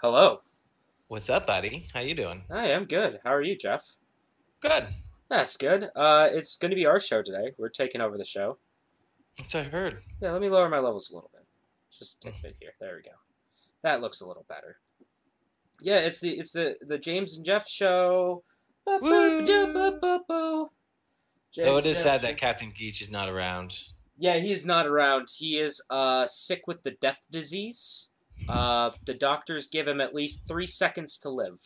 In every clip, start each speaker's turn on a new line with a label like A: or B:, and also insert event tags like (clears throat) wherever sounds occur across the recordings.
A: Hello.
B: What's up, buddy? How you doing?
A: Hi, I'm good. How are you, Jeff?
B: Good.
A: That's good. Uh, it's going to be our show today. We're taking over the show.
B: That's what I heard.
A: Yeah, let me lower my levels a little bit. Just a bit here. There we go. That looks a little better. Yeah, it's the it's the the James and Jeff show. James
B: Though it is sad that Captain Geach is not around.
A: Yeah, he is not around. He is uh sick with the death disease. Uh, the doctors give him at least three seconds to live.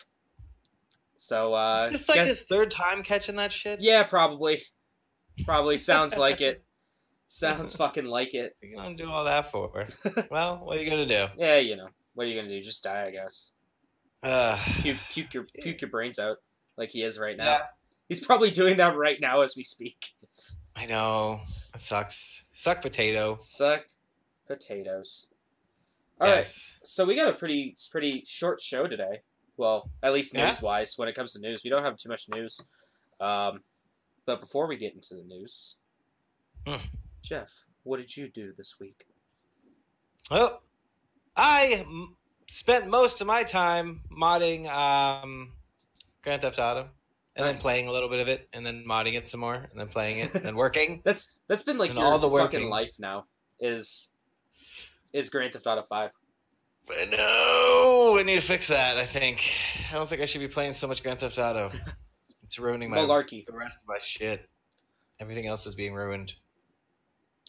A: So uh, (laughs)
B: It's like
A: guess-
B: his third time catching that shit.
A: Yeah, probably. Probably sounds like it. (laughs) Sounds fucking like it.
B: You don't do all that for. (laughs) well, what are you gonna do?
A: Yeah, you know. What are you gonna do? Just die, I guess.
B: Uh,
A: Puke, puke your puke your brains out, like he is right now.
B: yeah,
A: He's probably doing that right now as we speak.
B: I know. It sucks. Suck potato.
A: Suck potatoes. All right,
B: yes.
A: so we got a pretty pretty short show today. Well, at least
B: Yeah?
A: news wise, when it comes to news, we don't have too much news. Um, but before we get into the news,
B: Hmm.
A: Jeff, what did you do this week?
B: Well, I m- spent most of my time modding um, Grand Theft Auto, and then playing a little bit of it, and then modding it some more, and then playing it, and then (laughs) working.
A: That's that's been like your
B: all the
A: fucking
B: working.
A: life now. Is is Grand Theft Auto Five?
B: But no, I need to fix that. I think I don't think I should be playing so much Grand Theft Auto. (laughs) It's ruining my
A: Malarkey.
B: the rest of my shit. Everything else is being ruined.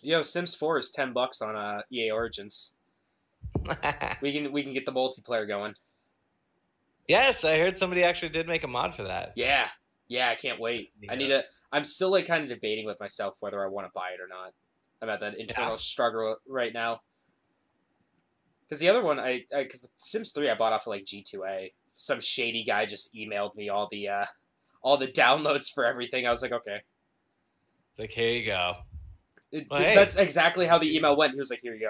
A: Yo, Sims Four is ten bucks on uh, EA Origins. (laughs) We can we can get the multiplayer going.
B: yes, I heard somebody actually did make a mod for that.
A: Yeah, yeah, I can't wait. I need to. I'm still like kind of debating with myself whether I want to buy it or not. I'm at that internal
B: Yeah.
A: struggle right now. Because the other one, I because Sims Three, I bought off of like G2A. Some shady guy just emailed me all the uh, all the downloads for everything. I was like, okay,
B: It's like here you go.
A: It-
B: Well, hey.
A: that's exactly how the email went. He was like, here you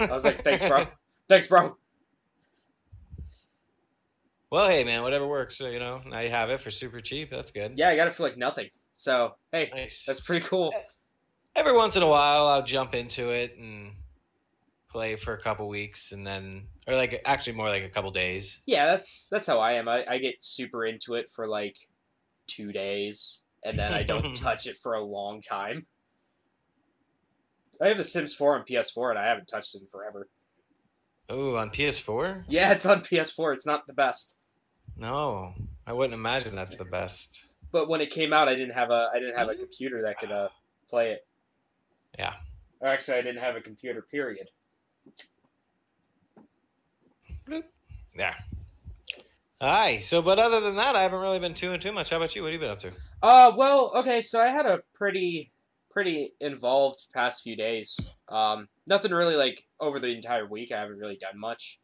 A: go. I was like, thanks, bro. (laughs) Thanks, bro.
B: well, hey man, whatever works. So, you know, now you have it for super cheap. That's good.
A: Yeah, I got it for like nothing. So hey,
B: Nice.
A: that's pretty cool.
B: Every once in a while, I'll jump into it and play for a couple weeks, and then, or like actually more like a couple days.
A: Yeah, that's that's how I am. I, I get super into it for like two days, and then I don't (laughs) touch it for a long time. I have The Sims 4 on PS4, and I haven't touched it in forever.
B: Oh, on PS4?
A: Yeah, it's on PS4. It's not the best,
B: No, I wouldn't imagine that's the best.
A: but when it came out, I didn't have a I didn't have a computer that could uh, play it.
B: Yeah.
A: Or actually, I didn't have a computer. Period.
B: Yeah. Aye. So, but other than that, I haven't really been doing too much. How about you? What have you been up to?
A: Uh, well, okay, so I had a pretty, pretty involved past few days. Um, nothing really like over the entire week. I haven't really done much.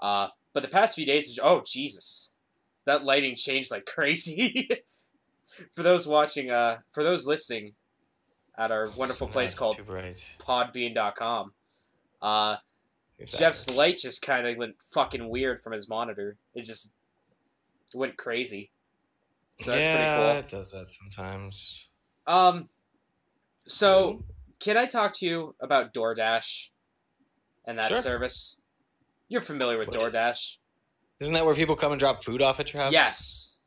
A: Uh, but the past few days, oh Jesus, that lighting changed like crazy. (laughs) for those watching, uh, for those listening, at our wonderful place
B: Nice,
A: called. Podbean.com, uh,
B: See if that
A: Jeff's light just kind of went fucking weird from his monitor. It just went crazy. So that's
B: yeah,
A: pretty cool.
B: it does that sometimes.
A: Um, so can I talk to you about DoorDash and that
B: Sure.
A: service? You're familiar with
B: What is-
A: DoorDash?
B: Isn't that where people come and drop food off at your house?
A: Yes.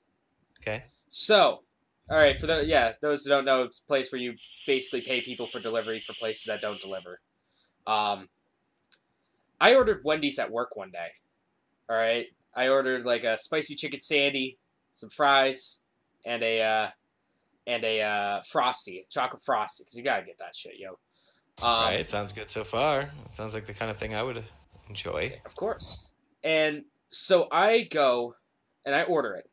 B: Okay.
A: So, all right, for the yeah, those who don't know, it's a place where you basically pay people for delivery for places that don't deliver. Um, I ordered Wendy's at work one day. All right, I ordered like a spicy chicken sandy, some fries, and a uh, and a uh, frosty, chocolate frosty, because you gotta get that shit, yo. Um,
B: All right. Sounds good so far. It sounds like the kind of thing I would enjoy.
A: Of course. And so I go and I order it.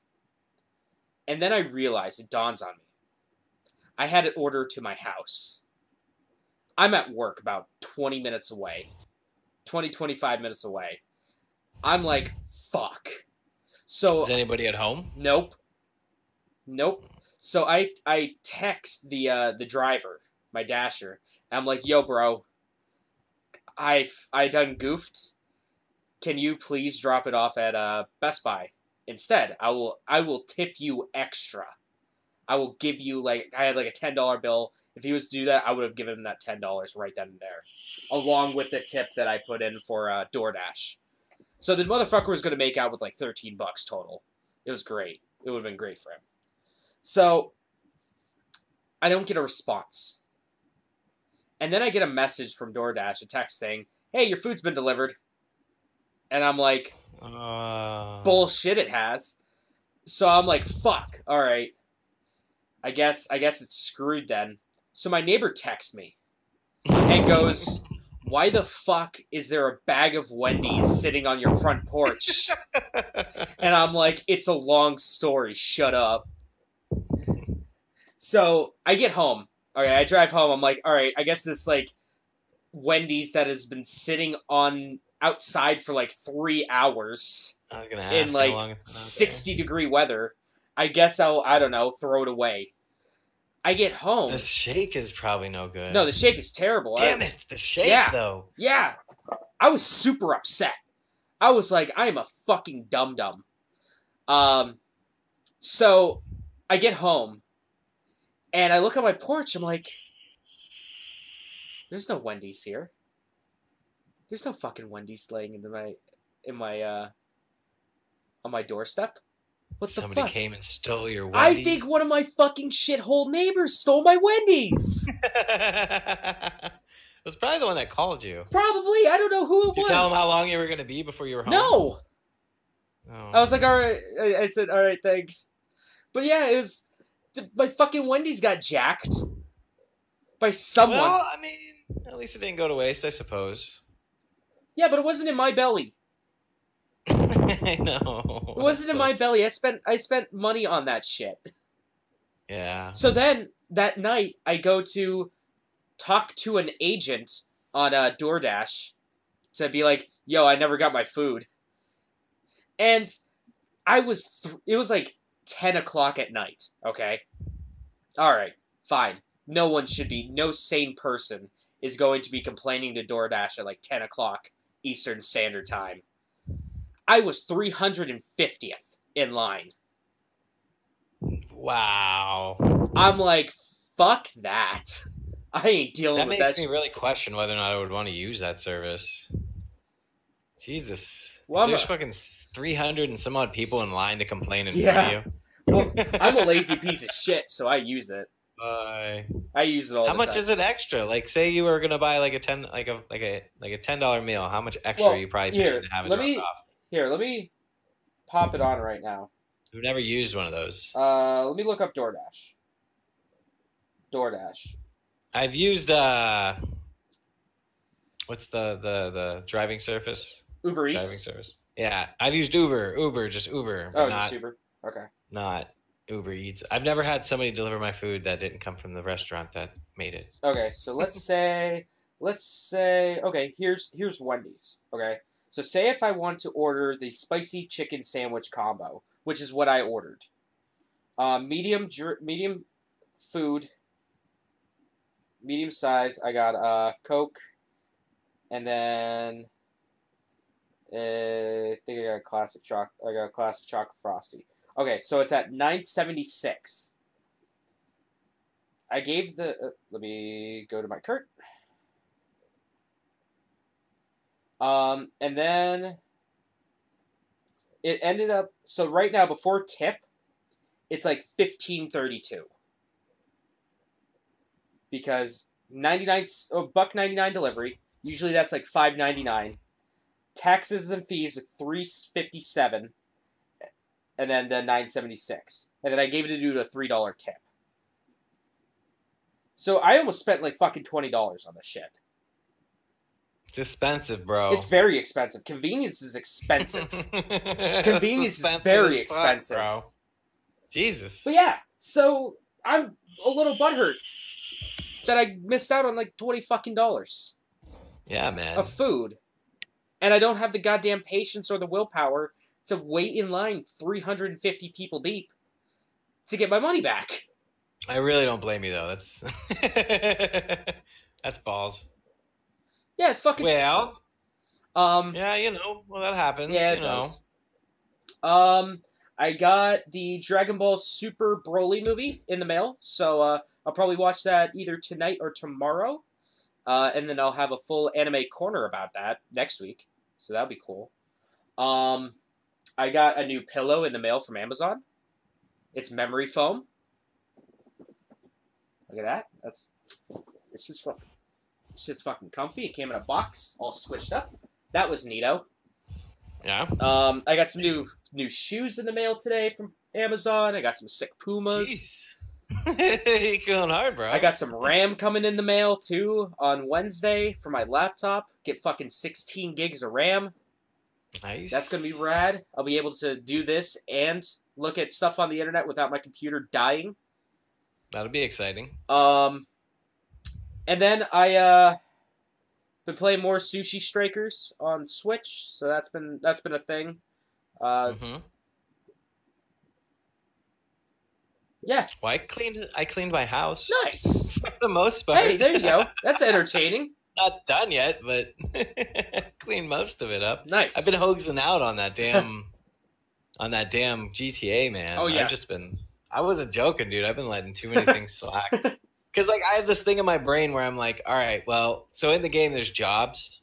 A: And then I realize it dawns on me. I had it ordered to my house. I'm at work about 20 minutes away. 20, 25 minutes away. I'm like, fuck. So
B: Is anybody at home?
A: Nope. Nope. So I I text the uh the driver, my dasher. And I'm like, "Yo, bro. I I done goofed. Can you please drop it off at uh Best Buy instead? I will I will tip you extra. I will give you like I had like a ten dollar bill. If he was to do that, I would have given him that ten dollars right then and there, along with the tip that I put in for uh, DoorDash. So the motherfucker was gonna make out with like thirteen bucks total. It was great. It would have been great for him. So I don't get a response. And then I get a message from DoorDash, a text saying, Hey, your food's been delivered. And I'm like,
B: Uh,
A: bullshit it has. So I'm like, fuck, alright. I guess I guess it's screwed then. So my neighbor texts me and goes, Why the fuck is there a bag of Wendy's sitting on your front porch? (laughs) And I'm like, it's a long story. Shut up. So I get home. All right, I drive home. I'm like, all right, I guess this like Wendy's that has been sitting on outside for like three hours
B: I was gonna ask
A: in like
B: long it's been out there.
A: 60 degree weather. I guess I'll I don't know throw it away. I get home.
B: The shake is probably no good.
A: no, the shake is terrible. I-
B: Damn it, the shake
A: Yeah.
B: though.
A: Yeah. I was super upset. I was like, I am a fucking dum dum. Um, so I get home and I look at my porch. I'm like, there's no Wendy's here. There's no fucking Wendy's laying in my in my uh on my doorstep. What the
B: Somebody
A: fuck?
B: came and stole your
A: I think one of my fucking shithole neighbors stole my Wendy's. (laughs)
B: it was probably the one that called you.
A: Probably. I don't know who it
B: Did you
A: was.
B: tell him how long you were gonna be before you were home?
A: no.
B: Oh.
A: I was like, all right. I I said, all right, thanks. But yeah, it was my fucking Wendy's got jacked by someone.
B: Well, I mean, at least it didn't go to waste, I suppose.
A: yeah, but it wasn't in my belly. (laughs) (laughs)
B: I know.
A: It wasn't in my belly. I spent I spent money on that shit.
B: Yeah.
A: So then that night, I go to talk to an agent on uh, DoorDash to be like, "Yo, I never got my food," and I was th- it was like ten o'clock at night. Okay, all right, fine. No one should be. No sane person is going to be complaining to DoorDash at like ten o'clock Eastern Standard Time. I was three hundred and fiftieth in line.
B: Wow.
A: I'm like, fuck that. I ain't dealing
B: That
A: with
B: makes
A: that.
B: me really question whether or not I would want to use that service. Jesus.
A: Well,
B: There's
A: a-
B: fucking 300 and some odd people in line to complain in
A: Yeah.
B: front of you.
A: Well, I'm a (laughs) lazy piece of shit, so I use it.
B: Bye.
A: I use it all
B: How much
A: time.
B: is it extra? Like, say you were gonna buy like a ten, like a like a like a ten dollar meal. How much extra
A: Well,
B: are you probably
A: here,
B: to have it
A: let me-
B: off?
A: Here, let me pop it on right now.
B: We've never used one of those.
A: Uh, let me look up DoorDash. DoorDash.
B: I've used uh, what's the the the driving service?
A: Uber
B: Driving service. Yeah, I've used Uber, Uber, just Uber,
A: Oh,
B: not
A: just Uber. Okay.
B: not Uber Eats. I've never had somebody deliver my food that didn't come from the restaurant that made it.
A: Okay, so let's (laughs) say let's say okay, here's here's Wendy's. Okay. So say if I want to order the spicy chicken sandwich combo, which is what I ordered. Uh, medium medium food medium size. I got uh Coke and then uh, I think I got a classic choc I got a classic chocolate frosty. Okay, so it's at 976. I gave the. Uh, let me go to my cart. Um, and then it ended up. So right now, before tip, it's like fifteen thirty two. Because ninety nine, oh, buck ninety nine delivery. Usually that's like five ninety nine. Taxes and fees are three fifty seven, and then the nine seventy six, and then I gave it to do a three dollar tip. So I almost spent like fucking twenty dollars on this shit.
B: It's expensive, bro.
A: It's very expensive. Convenience is expensive. (laughs)
B: Convenience
A: is very expensive.
B: bro. Jesus.
A: but yeah, so I'm a little butthurt that I missed out on like twenty fucking dollars
B: Yeah, man.
A: of food, and I don't have the goddamn patience or the willpower to wait in line three hundred and fifty people deep to get my money back.
B: I really don't blame you though. That's (laughs) that's balls.
A: Yeah, fucking.
B: Well,
A: um,
B: yeah, you know, well that happens.
A: Yeah, it
B: you know.
A: does. Um, I got the Dragon Ball Super Broly movie in the mail, so uh, I'll probably watch that either tonight or tomorrow, uh, and then I'll have a full anime corner about that next week. So that'll be cool. Um, I got a new pillow in the mail from Amazon. It's memory foam. Look at that. That's it's just fucking shit's fucking comfy. It came in a box, all squished up. That was neato.
B: Yeah.
A: Um, I got some new new shoes in the mail today from Amazon. I got some sick Pumas.
B: Jeez. (laughs) you going hard, bro.
A: I got some RAM coming in the mail too on Wednesday for my laptop. Get fucking 16 gigs of RAM.
B: nice.
A: That's gonna be rad. I'll be able to do this and look at stuff on the internet without my computer dying.
B: That'll be exciting.
A: Um, and then I uh been playing more Sushi Strikers on Switch, so that's been that's been a thing. Uh,
B: hmm
A: yeah,
B: Well, I cleaned. I cleaned my house
A: nice.
B: for (laughs) the most part.
A: Hey, there you go. That's entertaining. (laughs)
B: Not done yet, but (laughs) cleaned most of it up.
A: Nice.
B: I've been hosing out on that damn, on that damn GTA, man.
A: Oh, yeah.
B: I've just been. I wasn't joking, dude. I've been letting too many things slack. Because like I have this thing in my brain where I'm like, all right, well, so in the game there's jobs,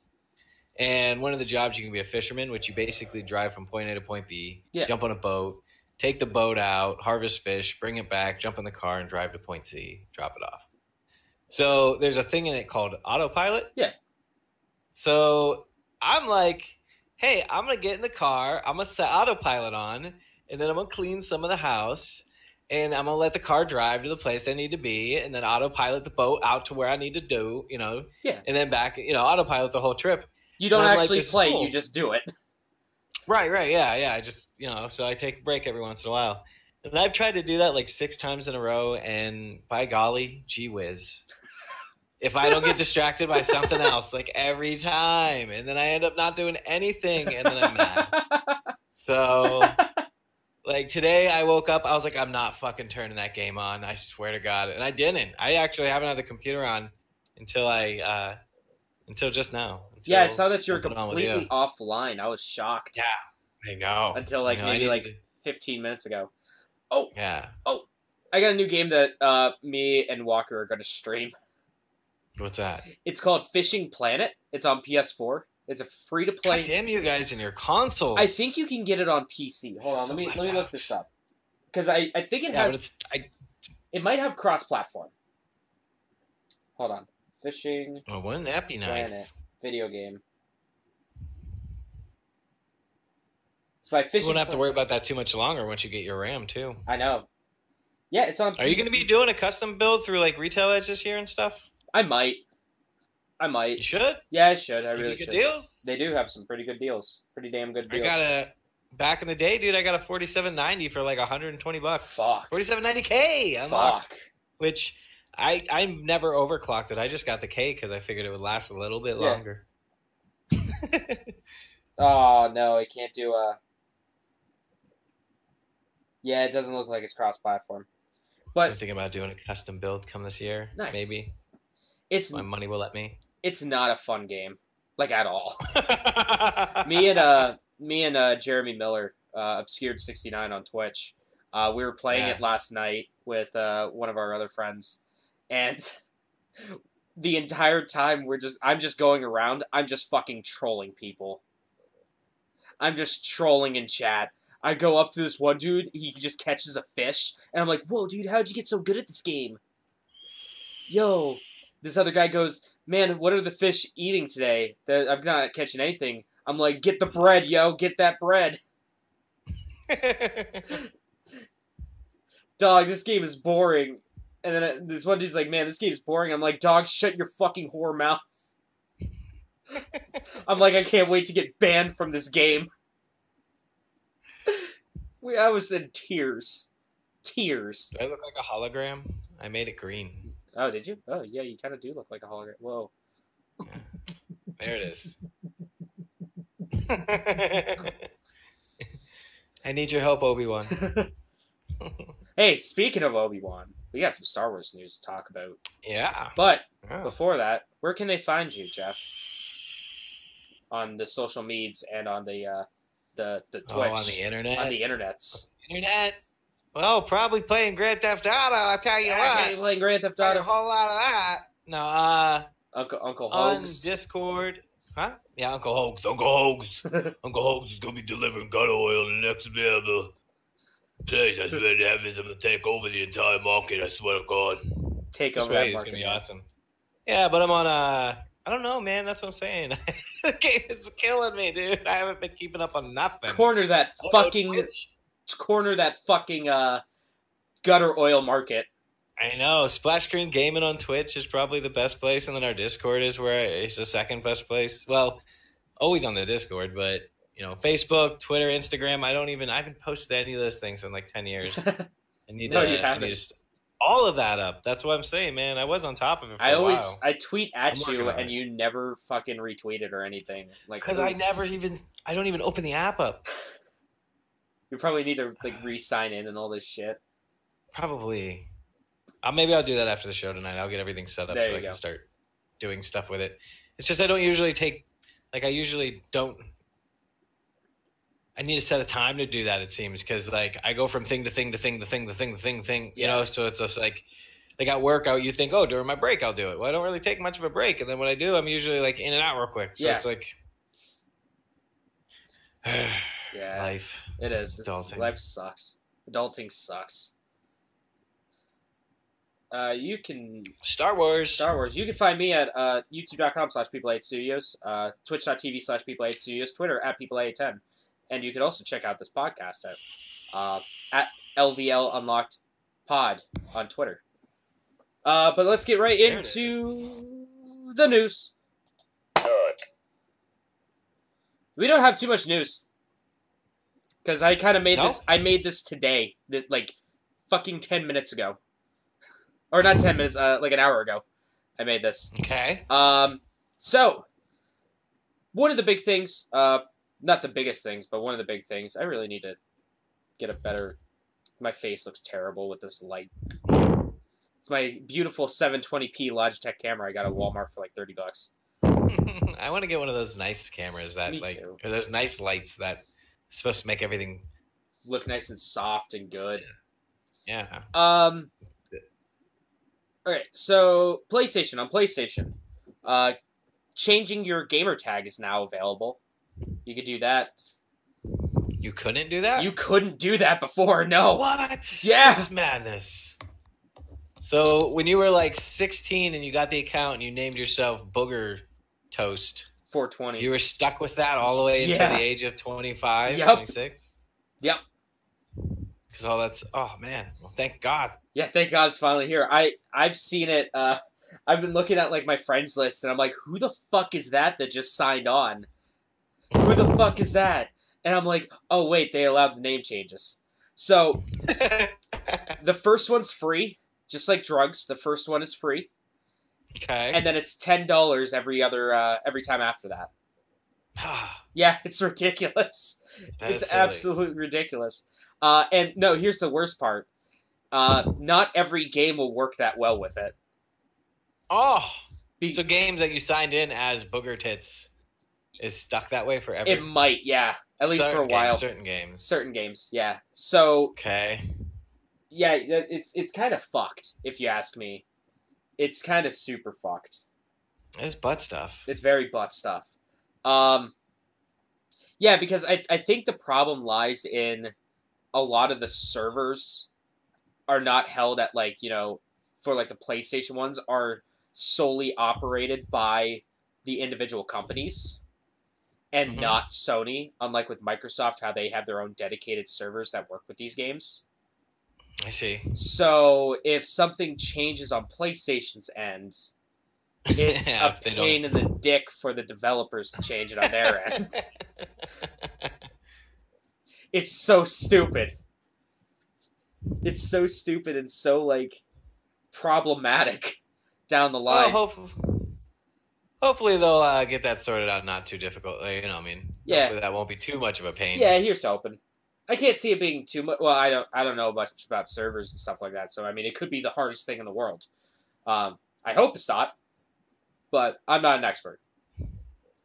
B: and one of the jobs you can be a fisherman, which you basically drive from point A to point B,
A: Yeah.
B: jump on a boat, take the boat out, harvest fish, bring it back, jump in the car, and drive to point C, drop it off. So there's a thing in it called autopilot.
A: Yeah.
B: So I'm like, hey, I'm gonna get in the car, I'm gonna set autopilot on, and then I'm gonna clean some of the house, and I'm gonna let the car drive to the place I need to be, and then autopilot the boat out to where I need to do, you know,
A: Yeah.
B: and then back, you know, autopilot the whole trip.
A: You don't
B: I'm like,
A: actually play,
B: cool.
A: you just do it. (laughs)
B: Right, right, yeah, yeah. I just, you know, so I take a break every once in a while. And I've tried to do that like six times in a row, and by golly, gee whiz. If I don't get (laughs) distracted by something else, like every time, and then I end up not doing anything, and then I'm mad. (laughs) So, like today, I woke up, I was like, I'm not fucking turning that game on. I swear to God, and I didn't. I actually haven't had the computer on until I, uh until just now.
A: yeah, I
B: Until-
A: saw that you were
B: jumping on with
A: completely
B: you.
A: offline. I was shocked.
B: Yeah, I know.
A: Until like
B: know,
A: maybe like 15 minutes ago.
B: Oh yeah.
A: Oh, I got a new game that uh, me and Walker are going to stream.
B: What's that?
A: It's called Fishing Planet. It's on PS4. It's a free to play.
B: Damn you guys and your consoles.
A: I think you can get it on PC. Hold on, let me
B: oh
A: let me look this up. Because I, I think it
B: Yeah,
A: has
B: I.
A: it might have cross platform. Hold on. Fishing
B: Well, wouldn't that be nice?
A: Planet video game. It's by
B: You
A: Fishing.
B: won't have to worry about that too much longer once you get your RAM too.
A: I know. Yeah, it's on.
B: Are you going to be doing a custom build through like Retail Edge this year and stuff?
A: I might. I
B: You
A: might.
B: should.
A: Yeah, I should. I
B: You
A: really should.
B: good deals.
A: They do have some pretty good deals. Pretty damn good
B: I got a back in the day, dude. I got a forty-seven ninety for like hundred and twenty bucks.
A: Fuck.
B: Forty-seven ninety K unlocked.
A: Fuck.
B: Which I I never overclocked it. I just got the K because I figured it would last a little bit
A: Yeah.
B: longer. (laughs)
A: Oh no, it can't do a. Yeah, it doesn't look like it's cross-platform,
B: I'm
A: but
B: thinking about doing a custom build come this year.
A: Nice.
B: Maybe
A: it's
B: my money will let me.
A: It's not a fun game, like at all. (laughs) me and uh me and uh Jeremy Miller, uh, obscured sixty nine on Twitch. Uh, we were playing
B: Yeah.
A: it last night with uh one of our other friends, and (laughs) the entire time we're just I'm just going around. I'm just fucking trolling people. I'm just trolling in chat. I go up to this one dude. He just catches a fish, and I'm like, "Whoa, dude! How'd you get so good at this game?" Yo, this other guy goes, "Man, what are the fish eating today? That I'm not catching anything." I'm like, "Get the bread, yo! Get that bread, (laughs) dog! This game is boring." And then uh, this one dude's like, "Man, this game's boring." I'm like, "Dog, shut your fucking whore mouth." (laughs) I'm like, I can't wait to get banned from this game. We, I was in tears, tears.
B: Do I look like a hologram? I made it green.
A: Oh, did you? Oh, yeah, you kind of do look like a hologram. Whoa.
B: There it is. (laughs) I need your help, Obi Wan. (laughs)
A: hey, speaking of Obi Wan, we got some Star Wars news to talk about.
B: yeah.
A: But
B: Oh.
A: before that, where can they find you, Jeff? On the social medias and on the uh, the the
B: Oh,
A: Twitch
B: on the internet.
A: on the internets.
B: internet. Well, probably playing Grand Theft Auto. I'll tell you
A: Yeah,
B: what.
A: okay, playing Grand Theft
B: Auto. a whole lot of that. No, uh,
A: Uncle Uncle
B: on Discord. Huh? Yeah, Uncle Hoax. Uncle Hoax. (laughs) Uncle Hoax is gonna be delivering gun oil in the next available place. I swear to heavens, I'm gonna take over the entire market. I swear to God.
A: Take
B: This
A: over
B: way
A: that
B: is
A: market.
B: gonna be awesome. Yeah, but I'm on uh I don't know, man. That's what I'm saying. (laughs) the game is killing me, dude. I haven't been keeping up on nothing.
A: Corner that
B: Oh,
A: fucking
B: Twitch.
A: Corner that fucking uh gutter oil market.
B: I know. Splash Screen Gaming on Twitch is probably the best place, and then our Discord is where it's the second best place. Well, always on the Discord, but you know, Facebook, Twitter, Instagram. I don't even. I haven't posted any of those things in like ten years. (laughs) I need
A: No,
B: to.
A: you haven't.
B: need to all of that up. That's what I'm saying, man. I was on top of it for
A: I
B: a
A: always
B: while
A: I tweet at
B: I'm
A: you and
B: it.
A: you never fucking retweeted or anything. Like
B: because I never even. I don't even open the app up. (laughs)
A: You probably need to like re-sign in and all this shit.
B: Probably. Uh, maybe I'll do that after the show tonight. I'll get everything set up
A: There
B: so I
A: go.
B: can start doing stuff with it. It's just I don't usually take like I usually don't. I need to set a time to do that. It seems because like I go from thing to thing to thing to thing to thing to thing to thing. You
A: Yeah.
B: know, so it's just like like at work, out you think, oh, during my break I'll do it. Well, I don't really take much of a break, and then when I do, I'm usually like in and out real quick. So
A: Yeah.
B: it's like (sighs) (sighs) (sighs)
A: Yeah,
B: life.
A: it is. It's,
B: Adulting.
A: life sucks. Adulting sucks. Uh, you can
B: Star Wars.
A: Star Wars. You can find me at uh, youtube.com slash people 8 studios, uh, twitch.tv slash people 8 studios, Twitter at people 810. And you can also check out this podcast at, uh, at LVL Unlocked Pod on Twitter. Uh, but let's get right
B: There
A: into the news. We don't have too much news. Because I kind of made
B: No?
A: this. I made this today, this, like fucking ten minutes ago, or not ten minutes, uh, like an hour ago. I made this.
B: Okay.
A: Um, so one of the big things, uh, not the biggest things, but one of the big things. I really need to get a better. My face looks terrible with this light. It's my beautiful 720p Logitech camera I got at Walmart for like 30 bucks. (laughs)
B: I want to get one of those nice cameras that
A: Me
B: like,
A: too.
B: or those nice lights that supposed to make everything.
A: Look nice and soft and good.
B: Yeah.
A: Um. All right, so PlayStation on PlayStation, uh, changing your gamer tag is now available. You could do that.
B: You couldn't do that.
A: You couldn't do that before. No.
B: what?
A: Yeah.
B: This madness. So when you were like 16 and you got the account and you named yourself Booger Toast,
A: 420.
B: you were stuck with that all the way
A: Yeah.
B: until the age of 25,
A: Yep.
B: 26.
A: Yep.
B: Because all that's oh man. Well, thank God.
A: Yeah, thank God it's finally here. I I've seen it. Uh, I've been looking at like my friends list, and I'm like, who the fuck is that that just signed on? Who the fuck is that? And I'm like, oh wait, they allowed the name changes. So (laughs) the first one's free, just like drugs. The first one is free,
B: okay.
A: and then it's ten dollars every other uh, every time after that. (sighs) Yeah, (laughs) it's ridiculous.
B: That
A: it's absolutely ridiculous. Uh, and no, here's the worst part. Uh, not every game will work that well with it.
B: Oh.
A: Be-
B: So games that you signed in as Booger Tits is stuck that way forever.
A: It might, yeah, at least for a
B: Certain
A: while.
B: Games, certain games.
A: Certain games, yeah. So
B: Okay.
A: yeah, it's it's kind of fucked if you ask me. It's kind of super fucked.
B: It's butt stuff.
A: It's very butt stuff. Um, yeah, because I I think the problem lies in a lot of the servers are not held at like you know for like the PlayStation ones are solely operated by the individual companies and
B: Mhm.
A: not Sony. Unlike with Microsoft, how they have their own dedicated servers that work with these games.
B: I see.
A: So if something changes on PlayStation's end, it's (laughs)
B: Yeah,
A: a pain in the dick for the developers to change it on their (laughs) end. It's so stupid. It's so stupid and so like problematic down the
B: well,
A: line.
B: hope, hopefully they'll uh, get that sorted out. Not too difficult. You know, I mean,
A: Yeah.
B: that won't be too much of a pain.
A: yeah, here's hoping. I can't see it being too much. Well, I don't. I don't know much about servers and stuff like that. So I mean, it could be the hardest thing in the world. Um, I hope it's not, but I'm not an expert.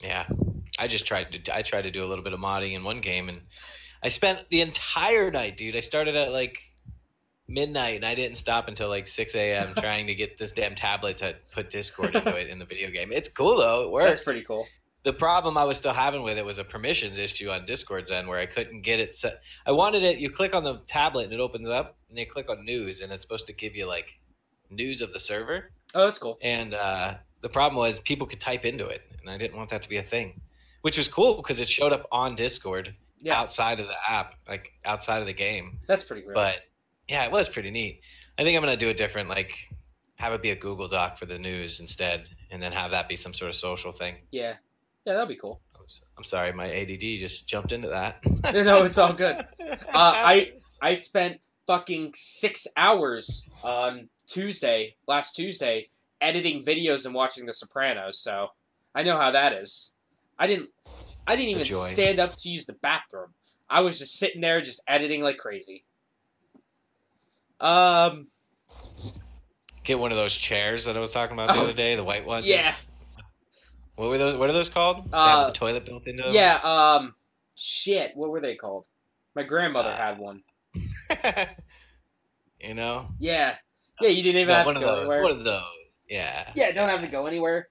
B: Yeah. I just tried to. I tried to do a little bit of modding in one game, and I spent the entire night, dude. I started at like midnight, and I didn't stop until like six a.m. (laughs) trying to get this damn tablet to put Discord into it in the video game. It's cool though. It works.
A: That's pretty cool.
B: The problem I was still having with it was a permissions issue on Discord's end where I couldn't get it set. I wanted it. You click on the tablet and it opens up, and you click on news, and it's supposed to give you like news of the server.
A: Oh, that's cool.
B: And uh, the problem was people could type into it, and I didn't want that to be a thing, which was cool because it showed up on Discord
A: Yeah.
B: outside of the app, like outside of the game.
A: That's pretty great.
B: But yeah, it was pretty neat. I think I'm gonna do it different, like have it be a Google Doc for the news instead, and then have that be some sort of social thing.
A: yeah, yeah, that'd be cool.
B: I'm sorry, my ADD just jumped into that. (laughs)
A: No, it's all good. (laughs) Uh, I I spent fucking six hours on Tuesday, last Tuesday, editing videos and watching The Sopranos. So I know how that is. I didn't. I didn't even stand up to use the bathroom. I was just sitting there, just editing like crazy. Um.
B: get one of those chairs that I was talking about the
A: Oh,
B: other day, the white ones.
A: yeah.
B: What were those? What are those called? They
A: Uh,
B: have the toilet built into them.
A: Yeah. Um. Shit. What were they called? My grandmother
B: Uh,
A: had one. (laughs)
B: you know,
A: Yeah. Yeah. You didn't even
B: No,
A: have
B: one
A: to
B: of
A: go
B: those.
A: anywhere.
B: One of those. Yeah.
A: Yeah. Don't have to go anywhere.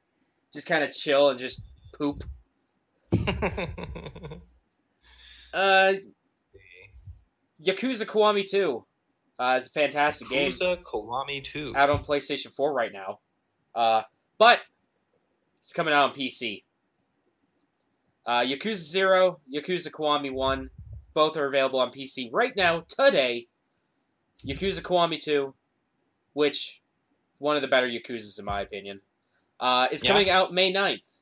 A: Just kind of chill and just poop. (laughs) Uh, Yakuza Kiwami 2 uh, is a fantastic game
B: Yakuza Kiwami 2.
A: out on PlayStation 4 right now. Uh, but it's coming out on PC. Uh, Yakuza 0, Yakuza Kiwami 1, both are available on PC right now, today. Yakuza Kiwami 2, which one of the better Yakuzas in my opinion, uh, is
B: Yeah.
A: coming out May 9th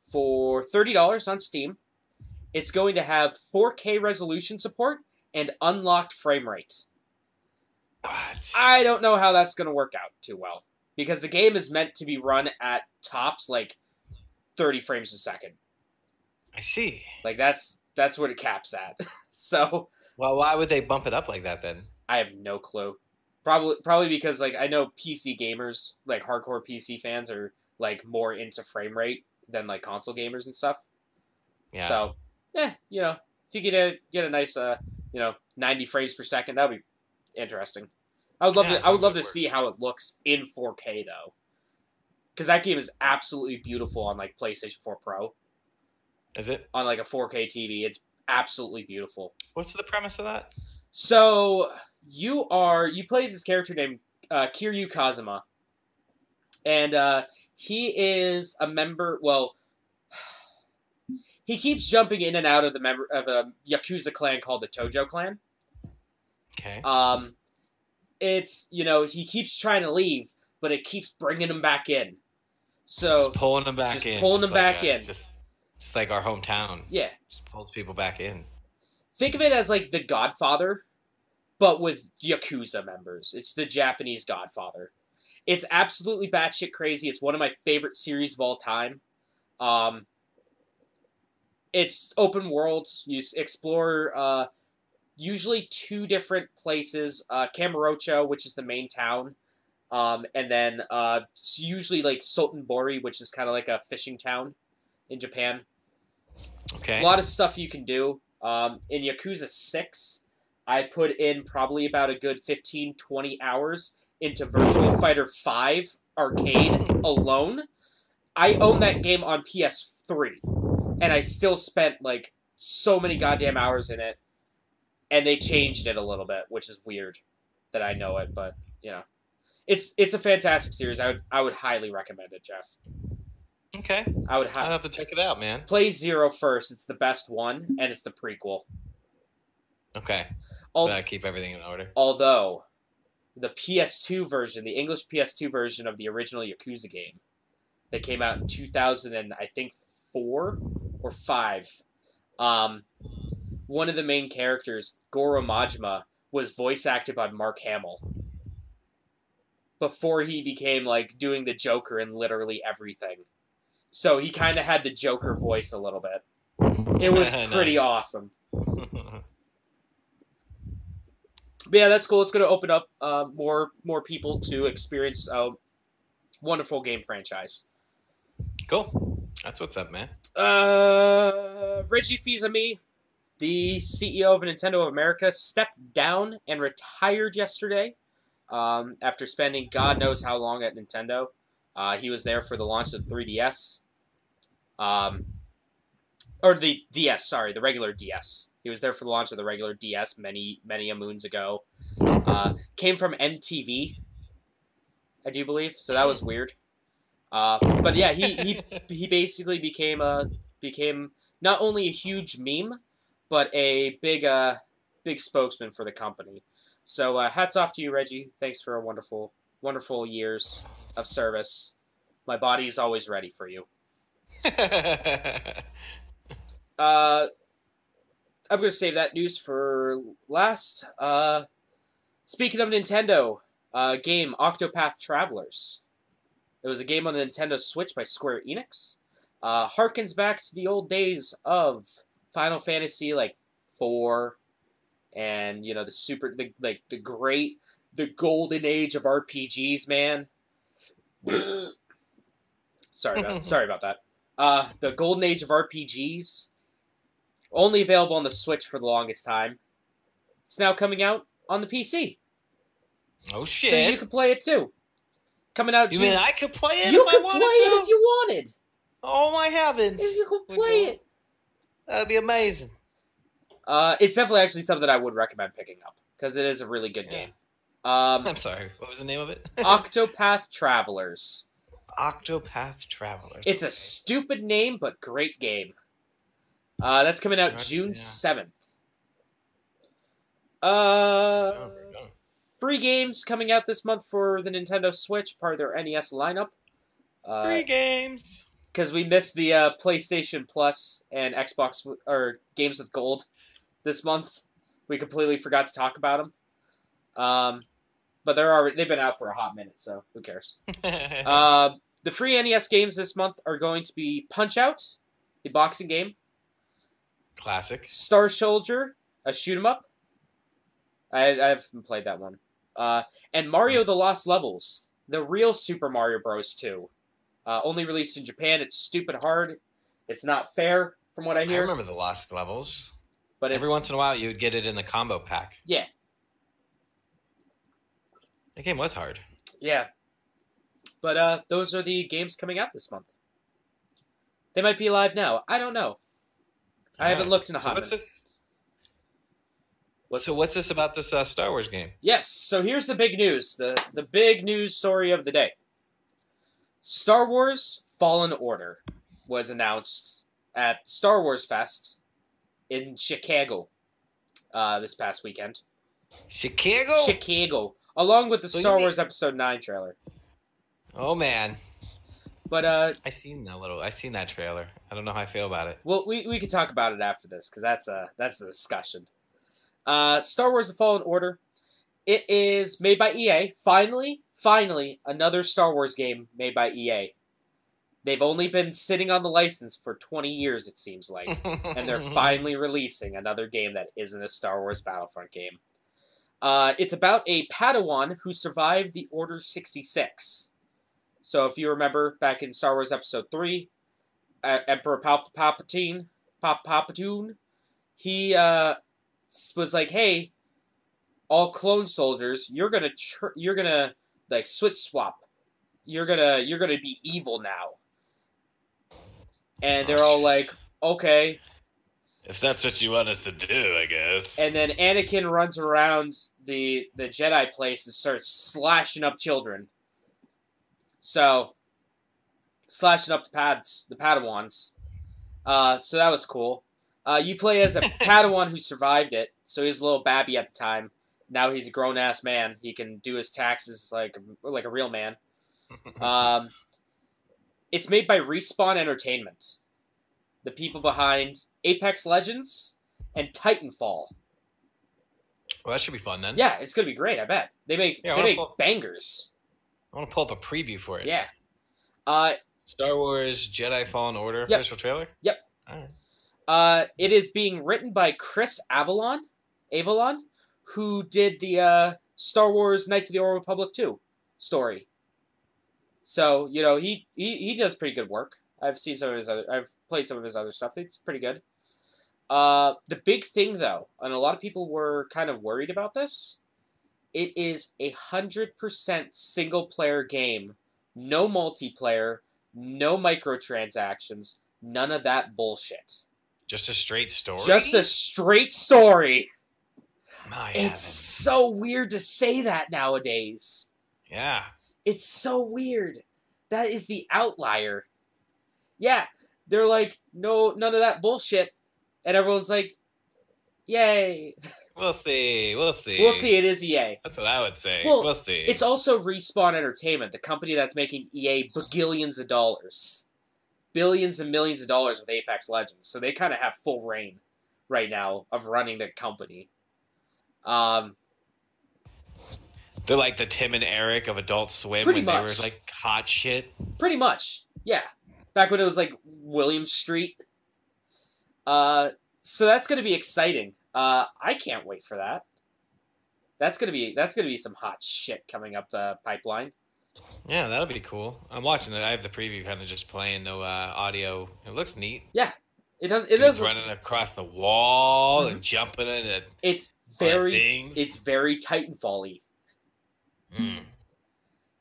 A: for $30 on Steam. It's going to have 4K resolution support and unlocked frame rate.
B: What?
A: I don't know how that's going to work out too well because the game is meant to be run at tops like 30 frames a second.
B: I see.
A: Like that's that's what it caps at. (laughs) so
B: Well, why would they bump it up like that then?
A: I have no clue. Probably probably because like I know PC gamers, like hardcore PC fans are like more into frame rate than like console gamers and stuff.
B: Yeah.
A: So, yeah, you know, if you get a get a nice uh, you know, 90 frames per second, that would be interesting. I would love
B: Yeah,
A: to I would love to
B: work.
A: see how it looks in 4K though. Cuz that game is absolutely beautiful on like PlayStation 4 Pro.
B: Is it?
A: On like a 4K TV, it's absolutely beautiful.
B: What's the premise of that?
A: So you are you play as this character named uh, Kiryu Kazuma, and uh, he is a member. Well, he keeps jumping in and out of the member of a yakuza clan called the Tojo clan.
B: Okay.
A: Um, it's you know he keeps trying to leave, but it keeps bringing him back in. So
B: just pulling them back
A: just
B: in.
A: pulling them
B: like
A: back
B: a-
A: in.
B: Just, it's like our hometown.
A: yeah,
B: Just pulls people back in.
A: think of it as like the Godfather, but with Yakuza members. It's the Japanese Godfather. It's absolutely batshit crazy. It's one of my favorite series of all time. Um, it's open world. You explore uh, usually two different places: uh, Kamurocho, which is the main town, um, and then uh, usually like Sotenbori, which is kind of like a fishing town in Japan.
B: Okay.
A: A lot of stuff you can do. Um, in Yakuza 6, I put in probably about a good 15, 20 hours into Virtual Fighter 5 arcade alone. I own that game on PS3, and I still spent like so many goddamn hours in it, and they changed it a little bit, which is weird that I know it, but you know. It's it's a fantastic series. I would I would highly recommend it, Jeff.
B: Okay.
A: I would
B: I'll have to check it out, man.
A: play Zero first. It's the best one, and it's the prequel.
B: Okay.
A: Al-
B: So I keep everything in order.
A: although the PS2 version, the English PS2 version of the original Yakuza game, that came out in 2000 and I think four or five, um, one of the main characters, Goro Majima, was voice acted by Mark Hamill. Before he became like doing the Joker in literally everything. So he kind of had the Joker voice a little bit. It was (laughs) pretty
B: Nice.
A: awesome. (laughs) But yeah, that's cool. It's going to open up uh, more more people to experience a wonderful game franchise.
B: cool. That's what's up, man.
A: Uh, Reggie Fils-Aimé, the CEO of Nintendo of America, stepped down and retired yesterday um, after spending God knows how long at Nintendo. Uh, he was there for the launch of 3DS. Um, or the DS, sorry, the regular DS. He was there for the launch of the regular DS many many a moons ago. Uh, came from MTV, I do believe. So that was weird. Uh, but yeah, he, he (laughs) he basically became a became not only a huge meme, but a big uh big spokesman for the company. So uh, hats off to you, Reggie. Thanks for a wonderful wonderful years of service. My body is always ready for you. (laughs) Uh, I'm going to save that news for last. Uh, speaking of Nintendo, uh, game Octopath Travelers. It was a game on the Nintendo Switch by Square Enix. Uh, harkens back to the old days of Final Fantasy like four, and you know the super the like the great the golden age of RPGs, man. (coughs) sorry about sorry about that. Uh, the golden age of RPGs only available on the Switch for the longest time. It's now coming out on the PC.
B: Oh shit!
A: So you can play it too. Coming out
B: You
A: June.
B: mean I could play it?
A: you
B: if
A: could
B: I wanted
A: play it if you wanted.
B: Oh my heavens!
A: If you could play
B: you?
A: It.
B: That'd be amazing.
A: Uh, it's definitely actually something I would recommend picking up because it is a really good
B: Yeah.
A: game. Um,
B: I'm sorry. What was the name of it? (laughs)
A: Octopath Travelers.
B: Octopath Travelers.
A: It's a stupid name, but great game. Uh, that's coming out
B: Alright,
A: June
B: yeah.
A: seventh. Uh,
B: Oh, oh.
A: free games coming out this month for the Nintendo Switch, part of their NES lineup. Uh,
B: Free games.
A: Because we missed the uh, PlayStation Plus and Xbox or games with gold this month. We completely forgot to talk about them. Um, but they're already they've been out for a hot minute, so who cares? Uh, (laughs) the free NES games this month are going to be Punch Out, the boxing game,
B: Classic.
A: Star Soldier, a shoot 'em up. I, I haven't played that one. Uh, and Mario: The Lost Levels, the real Super Mario Bros. 2. Uh, only released in Japan. It's stupid hard. It's not fair, from what I hear.
B: I remember the Lost Levels.
A: but
B: Every once in a while, you would get it in the combo pack.
A: Yeah.
B: The game was hard.
A: Yeah. But uh, those are the games coming out this month. They might be live now. I don't know. I haven't looked in a
B: so
A: hot
B: what's
A: minute.
B: this?
A: What-
B: So what's this about this uh, Star Wars game?
A: Yes, so here's the big news. The the big news story of the day. Star Wars Fallen Order was announced at Star Wars Fest in Chicago uh, this past weekend.
B: Chicago.
A: Chicago, along with the Star
B: mean-
A: Wars Episode 9 trailer.
B: oh man,
A: But uh
B: I seen that little. I seen that trailer. I don't know how I feel about it.
A: Well, we, we could talk about it after this because that's a that's a discussion. Uh, Star Wars: The Fallen Order. It is made by EA. Finally, finally, another Star Wars game made by EA. They've only been sitting on the license for twenty years, it seems like, and they're (laughs) finally releasing another game that isn't a Star Wars Battlefront game. Uh, it's about a Padawan who survived the Order sixty six. So, if you remember back in Star Wars Episode three, uh, Emperor Palp- Palpatine, Pop Palpatine, he uh, was like, "Hey, all clone soldiers, you're gonna tr- you're gonna like switch swap. You're gonna you're gonna be evil now." And they're all like, "Okay."
B: If that's what you want us to do, I guess.
A: And then Anakin runs around the the Jedi place and starts slashing up children. So, slashing up the pads, the Padawans. Uh, so that was cool. Uh, you play as a (laughs) Padawan who survived it. So he was a little babby at the time. Now he's a grown ass man. He can do his taxes like like a real man. (laughs) Um, it's made by Respawn Entertainment, the people behind Apex Legends and Titanfall.
B: well, that should be fun then.
A: Yeah, it's gonna be great. I bet they make
B: Yeah,
A: they make
B: pull-
A: bangers.
B: I want to pull up a preview for it.
A: Yeah. Uh,
B: Star Wars Jedi Fallen Order
A: Yep.
B: official trailer.
A: Yep.
B: All right.
A: uh, it is being written by Chris Avellone, Avellone, who did the uh, Star Wars Knights of the Old Republic 2 story. So you know he, he he does pretty good work. I've seen some of his other. I've played some of his other stuff. It's pretty good. Uh, the big thing though, and a lot of people were kind of worried about this. It is a hundred percent single player game, no multiplayer, no microtransactions, None of that bullshit.
B: Just a straight story.
A: Just a straight story.
B: Oh, My
A: It's so weird to say that nowadays.
B: yeah.
A: It's so weird. That is the outlier. Yeah, they're like, no, none of that bullshit, and everyone's like, yay.
B: We'll see. We'll see.
A: We'll see. It is EA.
B: That's what I would say.
A: Well,
B: we'll see.
A: It's also Respawn Entertainment, the company that's making EA billions of dollars, billions and millions of dollars with Apex Legends. So they kind of have full reign right now of running the company. Um,
B: They're like the Tim and Eric of Adult Swim
A: Pretty
B: when they
A: much.
B: were like hot shit.
A: pretty much, yeah. Back when it was like William Street. Uh, so that's going to be exciting. Uh, I can't wait for that. That's gonna be that's gonna be some hot shit coming up the pipeline.
B: Yeah, that'll be cool. I'm watching it. I have the preview kind of just playing, no uh, audio. It looks neat.
A: It does. It does.
B: running across the wall
A: Mhm.
B: and jumping into
A: It's very. It's very Titanfall-y.
B: Mm.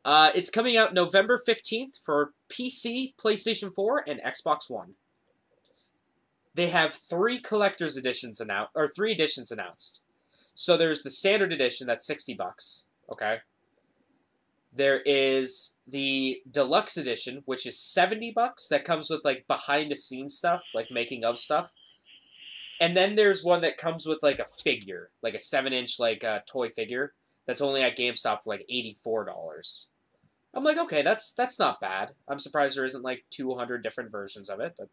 A: Uh, it's coming out November 15th for PC, PlayStation 4, and Xbox One. They have three collector's editions announced, or three editions announced. So there's the standard edition that's 60 bucks, okay? There is the deluxe edition, which is 70 bucks, that comes with like behind the scenes stuff, like making of stuff. And then there's one that comes with like a figure, like a 7 inch like uh, toy figure that's only at GameStop for like eighty-four dollars. I'm like, okay, that's that's not bad. I'm surprised there isn't like two hundred different versions of it, but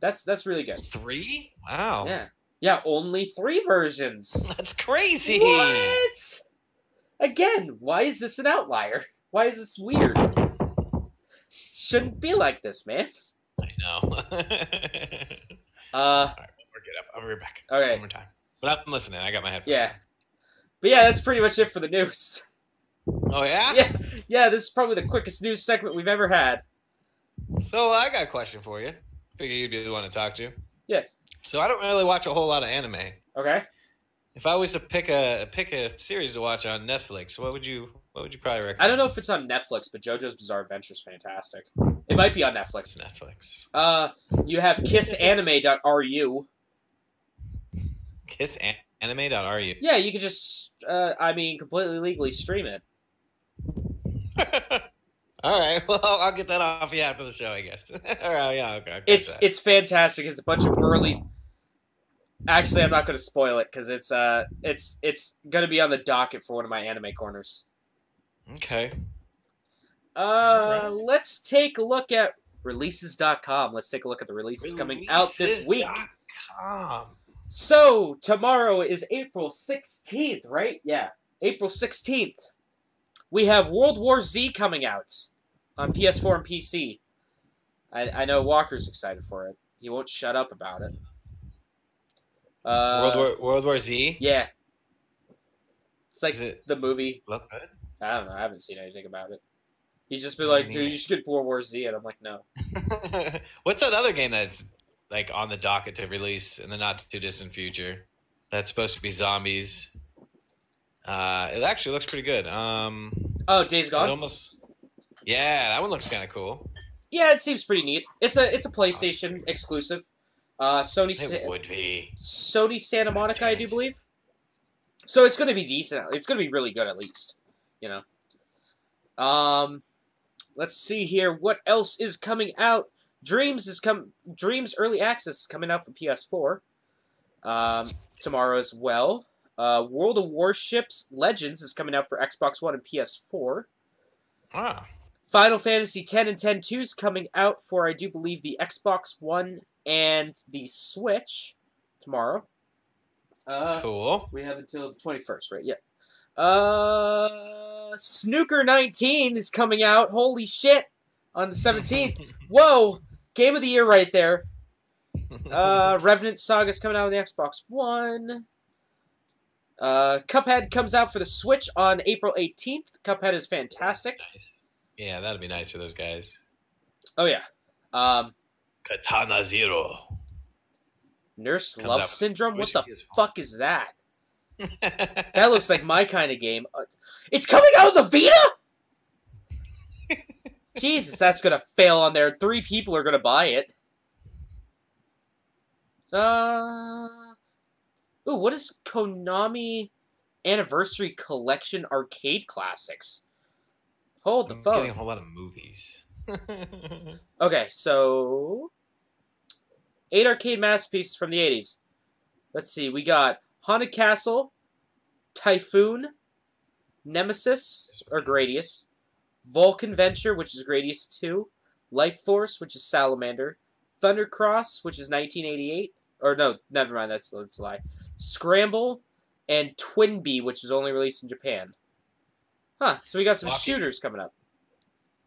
A: that's that's really good.
B: Three? Wow.
A: Yeah, yeah, only three versions. (laughs)
B: That's crazy.
A: What? Again, why is this an outlier? (laughs) Why is this weird? Shouldn't be like this, man.
B: I know. (laughs)
A: Uh,
B: Work it up. I'll be right back.
A: Okay.
B: One more time. But I'm listening. I got my headphones.
A: yeah, but yeah, that's pretty much it for the news.
B: Oh yeah. (laughs)
A: Yeah, yeah, this is probably the quickest news segment we've ever had.
B: So I got a question for you. Figure you'd be the one to talk to.
A: Yeah.
B: So I don't really watch a whole lot of anime.
A: Okay.
B: If I was to pick a pick a series to watch on Netflix, what would you what would you probably recommend?
A: I don't know if it's on Netflix, but JoJo's Bizarre Adventure is fantastic. It might be on Netflix.
B: It's Netflix.
A: Uh, you have kissanime.ru.
B: Kissanime.ru.
A: Yeah, you can just, uh, I mean, completely legally stream it. (laughs)
B: All right. Well, I'll get that off you after the show, I guess. (laughs) All right. Yeah. Okay.
A: It's
B: that.
A: it's fantastic. It's a bunch of burly. Actually, I'm not going to spoil it because it's uh it's it's going to be on the docket for one of my anime corners.
B: okay.
A: Uh, let's take a look at releases.com. Let's take a look at the releases coming out this week.
B: Releases.com.
A: So tomorrow is April 16th, right? Yeah, April 16th. We have World War Z coming out on PS4 and PC. I, I know Walker's excited for it. He won't shut up about it. Uh,
B: World War World War Z.
A: Yeah. It's like
B: it-
A: the movie.
B: Look good.
A: I don't know. I haven't seen anything about it. He's just been like, dude, you should get World War Z. And I'm like, no. (laughs)
B: What's that other game that's like on the docket to release in the not too distant future? That's supposed to be zombies. Uh, it actually looks pretty good. Um,
A: Oh, Days Gone?
B: almost. Yeah, that one looks kind of cool.
A: Yeah, it seems pretty neat. It's a it's a PlayStation exclusive. Uh, Sony
B: It
A: Sa-
B: would be.
A: Sony Santa Monica, I do believe. So it's going to be decent. It's going to be really good, at least. You know. Um, let's see here. What else is coming out? Dreams is come. Dreams Early Access is coming out for PS4. Um, tomorrow as well. Uh, World of Warships Legends is coming out for Xbox One and PS4.
B: Ah,
A: Final Fantasy X and X 2 is coming out for, I do believe, the Xbox One and the Switch tomorrow. Uh,
B: cool.
A: we have until the 21st, right? Yeah. Uh, Snooker 19 is coming out. Holy shit. On the 17th. (laughs) Whoa. Game of the year right there. (laughs) Uh, Revenant Saga is coming out on the Xbox One. Uh, Cuphead comes out for the Switch on April 18th. Cuphead is fantastic.
B: nice. Yeah, that'd be nice for those guys.
A: Oh, yeah. Um,
B: Katana Zero.
A: Nurse
B: Comes
A: Love
B: out
A: Syndrome? What the
B: PS4.
A: fuck is that? (laughs) That looks like my kind of game. Uh, It's coming out of the Vita? (laughs) Jesus, that's gonna fail on there. Three people are gonna buy it. Uh. Ooh, what is Konami Anniversary Collection Arcade Classics? Hold the
B: I'm
A: phone.
B: getting a whole lot of movies. (laughs)
A: Okay, so eight arcade masterpieces from the '80s. Let's see, we got Haunted Castle, Typhoon, Nemesis or Gradius, Vulcan Venture, which is Gradius Two, Life Force, which is Salamander, Thundercross, which is 1988, or no, never mind, that's that's a lie. Scramble, and Twinbee, which was only released in Japan. Huh? So we got some shooters coming up.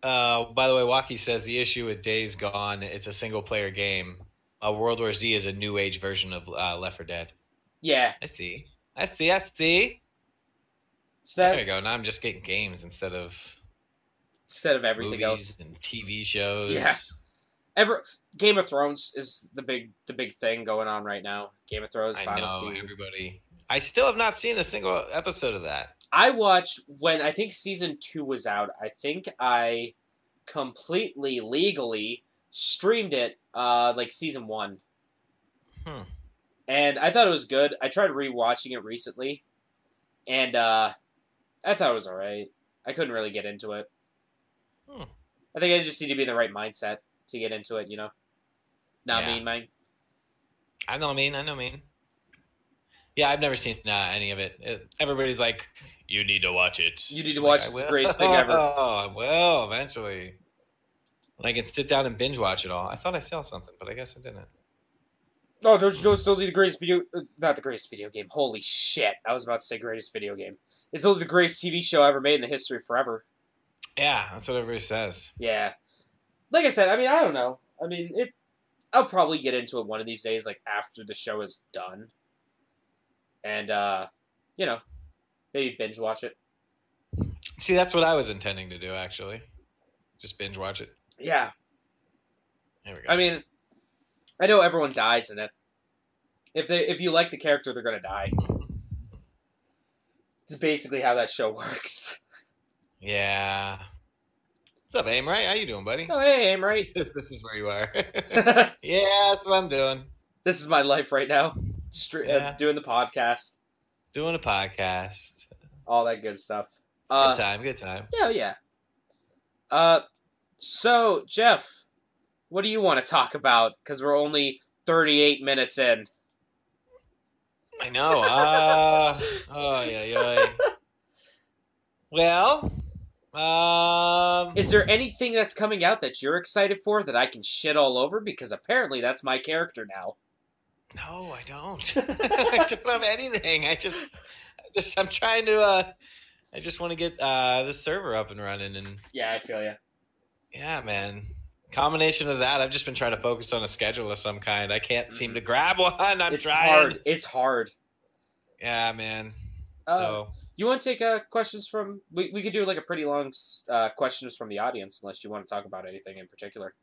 B: Uh, by the way, Waki says the issue with Days Gone, it's a single player game. Uh, World War Z is a new age version of uh, Left 4 Dead.
A: Yeah.
B: I see. I see. I see.
A: So
B: There you go. Now I'm just getting games instead of
A: instead of everything else.
B: and TV shows.
A: Yeah. Ever Game of Thrones is the big the big thing going on right now. Game of Thrones
B: I know
A: season.
B: everybody. I still have not seen a single episode of that.
A: I watched when I think season two was out. I think I completely legally streamed it, uh, like season one,
B: Hmm.
A: and I thought it was good. I tried rewatching it recently, and uh, I thought it was alright. I couldn't really get into it.
B: Hmm.
A: I think I just need to be in the right mindset to get into it. You know, not
B: Yeah.
A: mean mind.
B: I know. I mean, I know. I mean. Yeah, I've never seen uh, any of it. it. Everybody's like, "You need to watch it."
A: You need to
B: I'm like,
A: watch the greatest thing ever.
B: Oh, (laughs) I will eventually. When I can sit down and binge watch it all. I thought I saw something, but I guess I didn't.
A: Oh, don't you know it's only the greatest video? Uh, not the greatest video game. Holy shit! I was about to say greatest video game. It's only the greatest TV show ever made in the history of forever.
B: Yeah, that's what everybody says.
A: Yeah. Like I said, I mean, I don't know. I mean, it. I'll probably get into it one of these days, like after the show is done. And uh, you know, maybe binge watch it.
B: See, that's what I was intending to do, actually. Just binge watch it.
A: Yeah.
B: There we go.
A: I mean, I know everyone dies in it. If they if you like the character, they're gonna die. (laughs) It's basically how that show works.
B: yeah. What's up, Aim? Right? How you doing, buddy?
A: Oh, hey, I'm right.
B: This, (laughs) this is where you are. (laughs) yeah, that's what I'm doing.
A: This is my life right now. Stre- uh, doing the podcast,
B: Doing a podcast.
A: all that good stuff.
B: good
A: Uh,
B: time, good time.
A: yeah, yeah. Uh, so Jeff, what do you want to talk about? Because we're only thirty-eight minutes in.
B: I know. Uh, (laughs) oh, yeah, yeah. Well, um,
A: Is there anything that's coming out that you're excited for that I can shit all over? Because apparently that's my character now.
B: No, I don't. (laughs) I don't have anything. I just, I just, I'm trying to. Uh, I just want to get uh, the server up and running, and
A: Yeah, I feel you.
B: yeah, man. Combination of that, I've just been trying to focus on a schedule of some kind. I can't seem to grab (laughs) one. I'm
A: it's
B: trying.
A: hard. It's hard.
B: Yeah, man.
A: Uh,
B: So
A: You want to take uh, questions from? We, we could do like a pretty long uh, questions from the audience, unless you want to talk about anything in particular.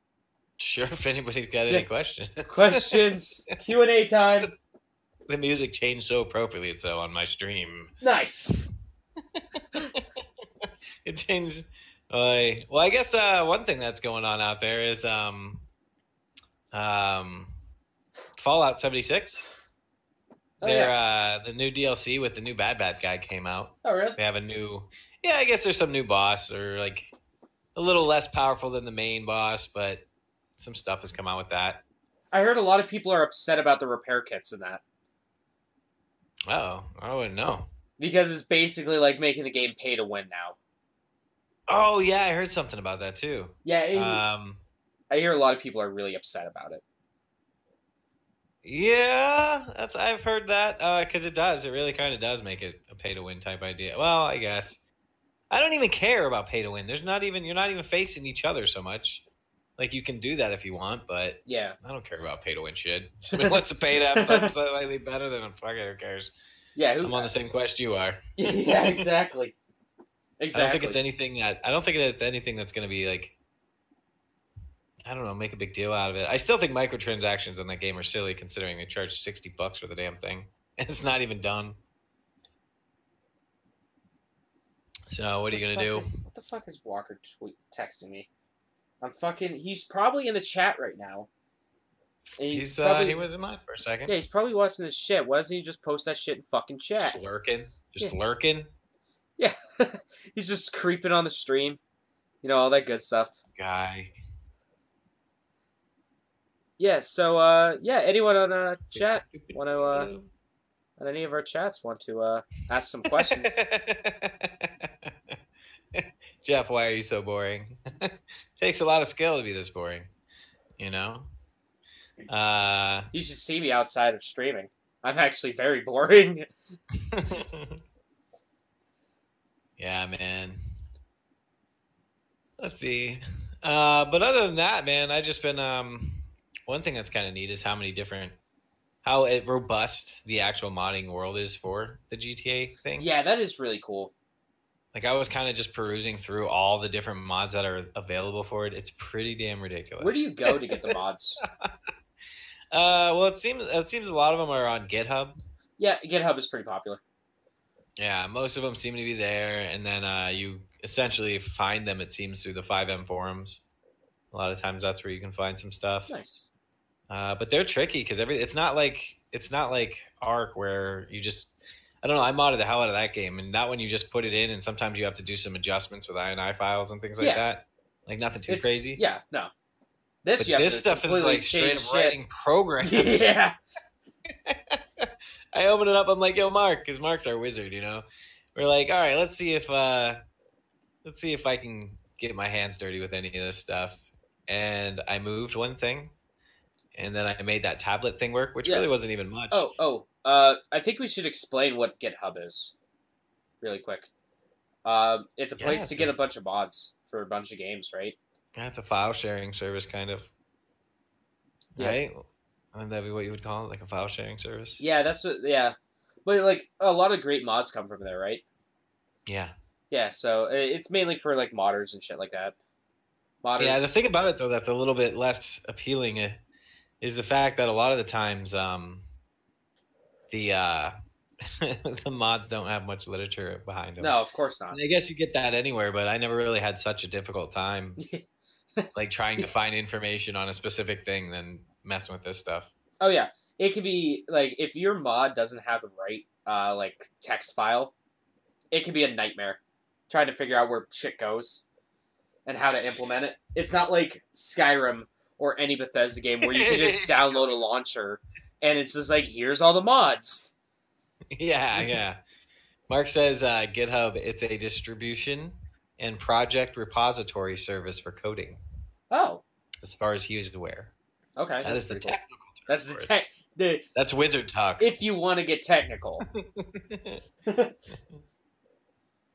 B: Sure, if anybody's got any
A: Yeah.
B: questions. (laughs)
A: Questions Q and A time.
B: the music changed so appropriately so on my stream.
A: Nice. (laughs)
B: It changed. Uh, well, I guess uh, one thing that's going on out there is um, um, Fallout 76.
A: Oh,
B: Their uh, the new DLC with the new Bad Bad guy came out.
A: Oh really?
B: They have a new, yeah, I guess there's some new boss or like a little less powerful than the main boss, but some stuff has come out with that.
A: I heard a lot of people are upset about the repair kits in that
B: Oh, I wouldn't know.
A: because it's basically like making the game pay to win now.
B: Oh yeah, I heard something about that too.
A: Yeah, it-
B: Um,
A: I hear a lot of people are really upset about it.
B: yeah, that's I've heard that because it does. It really kind of does make it a pay to win type idea. Well, I guess I don't even care about pay to win. There's not even you're not even facing each other so much. Like you can do that if you want, but
A: Yeah.
B: I don't care about pay to win shit. (laughs) Somebody wants to pay to have something slightly better than fuck it, who cares?
A: Yeah. Who,
B: I'm on the same quest you are. (laughs)
A: yeah. Exactly. Exactly.
B: I don't think it's anything that I don't think it's anything that's going to be like I don't know, make a big deal out of it. I still think microtransactions on that game are silly considering they charge 60 bucks for the damn thing (laughs) and it's not even done. So, what are you going to do?
A: is- what the fuck is Walker tweet texting me? I'm fucking. He's probably in the chat right now. And he
B: He's
A: probably,
B: uh, he was in mine for a second.
A: Yeah, he's probably watching this shit. Why doesn't he just post that shit in fucking chat?
B: Just lurking, just
A: Yeah.
B: lurking.
A: Yeah, (laughs) he's just creeping on the stream. You know all that good stuff.
B: Guy.
A: Yeah. So uh, yeah. Anyone on uh chat (laughs) want to uh on any of our chats want to uh ask some questions? (laughs)
B: Jeff, why are you so boring? (laughs) Takes a lot of skill to be this boring, you know. Uh,
A: you should see me outside of streaming. I'm actually very boring. (laughs)
B: yeah, man. Let's see. Uh, but other than that, man, I just been um. One thing that's kind of neat is how many different, how robust the actual modding world is for the GTA thing.
A: Yeah, that is really cool.
B: Like I was kind of just perusing through all the different mods that are available for it. It's pretty damn ridiculous.
A: Where do you go to get the (laughs) mods?
B: Uh, well, it seems it seems a lot of them are on GitHub.
A: Yeah, GitHub is pretty popular.
B: Yeah, most of them seem to be there, and then uh, you essentially find them. It seems through the FiveM forums. A lot of times, that's where you can find some stuff.
A: Nice.
B: Uh, but they're tricky because every it's not like it's not like Ark where you just I don't know. I modded the hell out of that game, and that one you just put it in, and sometimes you have to do some adjustments with INI files and things like
A: Yeah.
B: that. Like nothing too
A: It's-
B: crazy.
A: Yeah, no. This
B: But
A: you have
B: this stuff is like straight up writing programs. (laughs)
A: yeah. (laughs)
B: I open it up. I'm like, "Yo, Mark," because Mark's our wizard. You know, we're like, "All right, let's see if uh, let's see if I can get my hands dirty with any of this stuff." And I moved one thing, and then I made that tablet thing work, which
A: Yeah.
B: really wasn't even much.
A: Oh, oh. Uh, I think we should explain what GitHub is, really quick. Um, it's a place
B: it's
A: to get
B: a-
A: bunch of mods for a bunch of games, right?
B: That's a file sharing service, kind of.
A: Yeah.
B: Right? Wouldn't that be what you would call it, like a file sharing service?
A: Yeah, that's what. Yeah, but like a lot of great mods come from there, right?
B: Yeah.
A: Yeah, so uh, it's mainly for like modders and shit like that. Modders.
B: Yeah, the thing about it though that's a little bit less appealing uh, is the fact that a lot of the times um, the uh, (laughs) the mods don't have much literature behind them.
A: no, of course not.
B: And I guess you get that anywhere, but I never really had such a difficult time (laughs) like trying to find information on a specific thing than messing with this stuff.
A: Oh yeah, it could be like if your mod doesn't have the right uh, like text file, it can be a nightmare trying to figure out where shit goes and how to implement it. It's not like Skyrim or any Bethesda game where you can just (laughs) download a launcher and it's just like here's all the mods.
B: yeah, yeah. Mark says uh, GitHub it's a distribution and project repository service for coding,
A: Oh,
B: as far as he is aware.
A: okay.
B: That is the
A: pretty cool.
B: technical term.
A: That's
B: for
A: the tech. The
B: That's wizard talk.
A: if you want to get technical. (laughs) (laughs)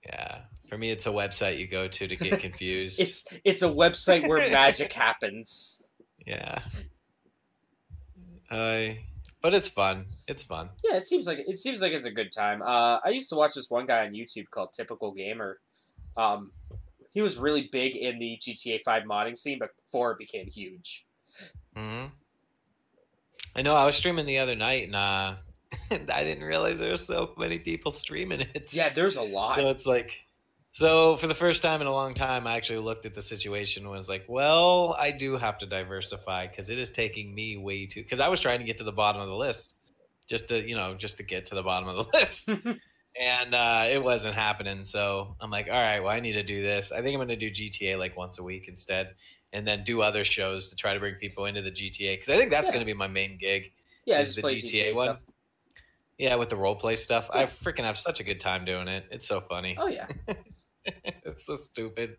B: yeah. For me, it's a website you go to to get confused.
A: It's it's a website where magic happens.
B: Yeah. Uh, but it's fun. It's fun.
A: Yeah, it seems like it seems like it's a good time. Uh, I used to watch this one guy on YouTube called Typical Gamer. Um, he was really big in the GTA Five modding scene, but before it became huge.
B: hmm I know. I was streaming the other night, and uh, (laughs) I didn't realize there were so many people streaming it.
A: Yeah, there's a lot.
B: So it's like, so for the first time in a long time, I actually looked at the situation and was like, well, I do have to diversify because it is taking me way too. Because I was trying to get to the bottom of the list, just to you know, just to get to the bottom of the (laughs) list, (laughs) and uh, it wasn't happening. So I'm like, all right, well, I need to do this. I think I'm going to do GTA like once a week instead, and then do other shows to try to bring people into the GTA because I think that's
A: Yeah.
B: going to be my main gig.
A: yeah,
B: is the GTA,
A: GTA
B: one.
A: stuff.
B: Yeah, with the role play stuff, I freaking have such a good time doing it. It's so funny.
A: Oh yeah, (laughs) (laughs)
B: it's so stupid.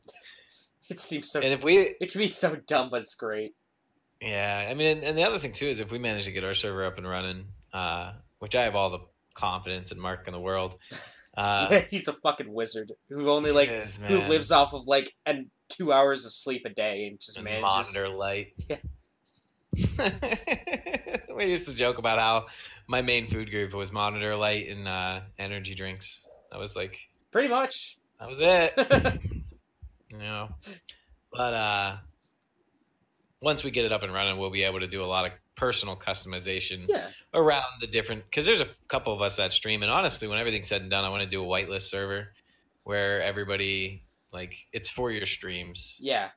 A: it seems so.
B: And if we,
A: It can be so dumb, but it's great.
B: yeah, I mean, and the other thing too is if we manage to get our server up and running, uh, which I have all the confidence in Mark in the world. (laughs) Uh,
A: he's a fucking wizard who only like
B: is,
A: who lives off of like and two hours of sleep a day and just
B: and
A: manages.
B: monitor light. (laughs)
A: Yeah.
B: we used to joke about how my main food group was monitor light and uh, energy drinks. That was like
A: Pretty much.
B: That was it. (laughs) you know, but uh, once we get it up and running, we'll be able to do a lot of personal customization
A: Yeah.
B: around the different because there's a couple of us that stream and honestly when everything's said and done i want to do a whitelist server where everybody like it's for your streams
A: Yeah.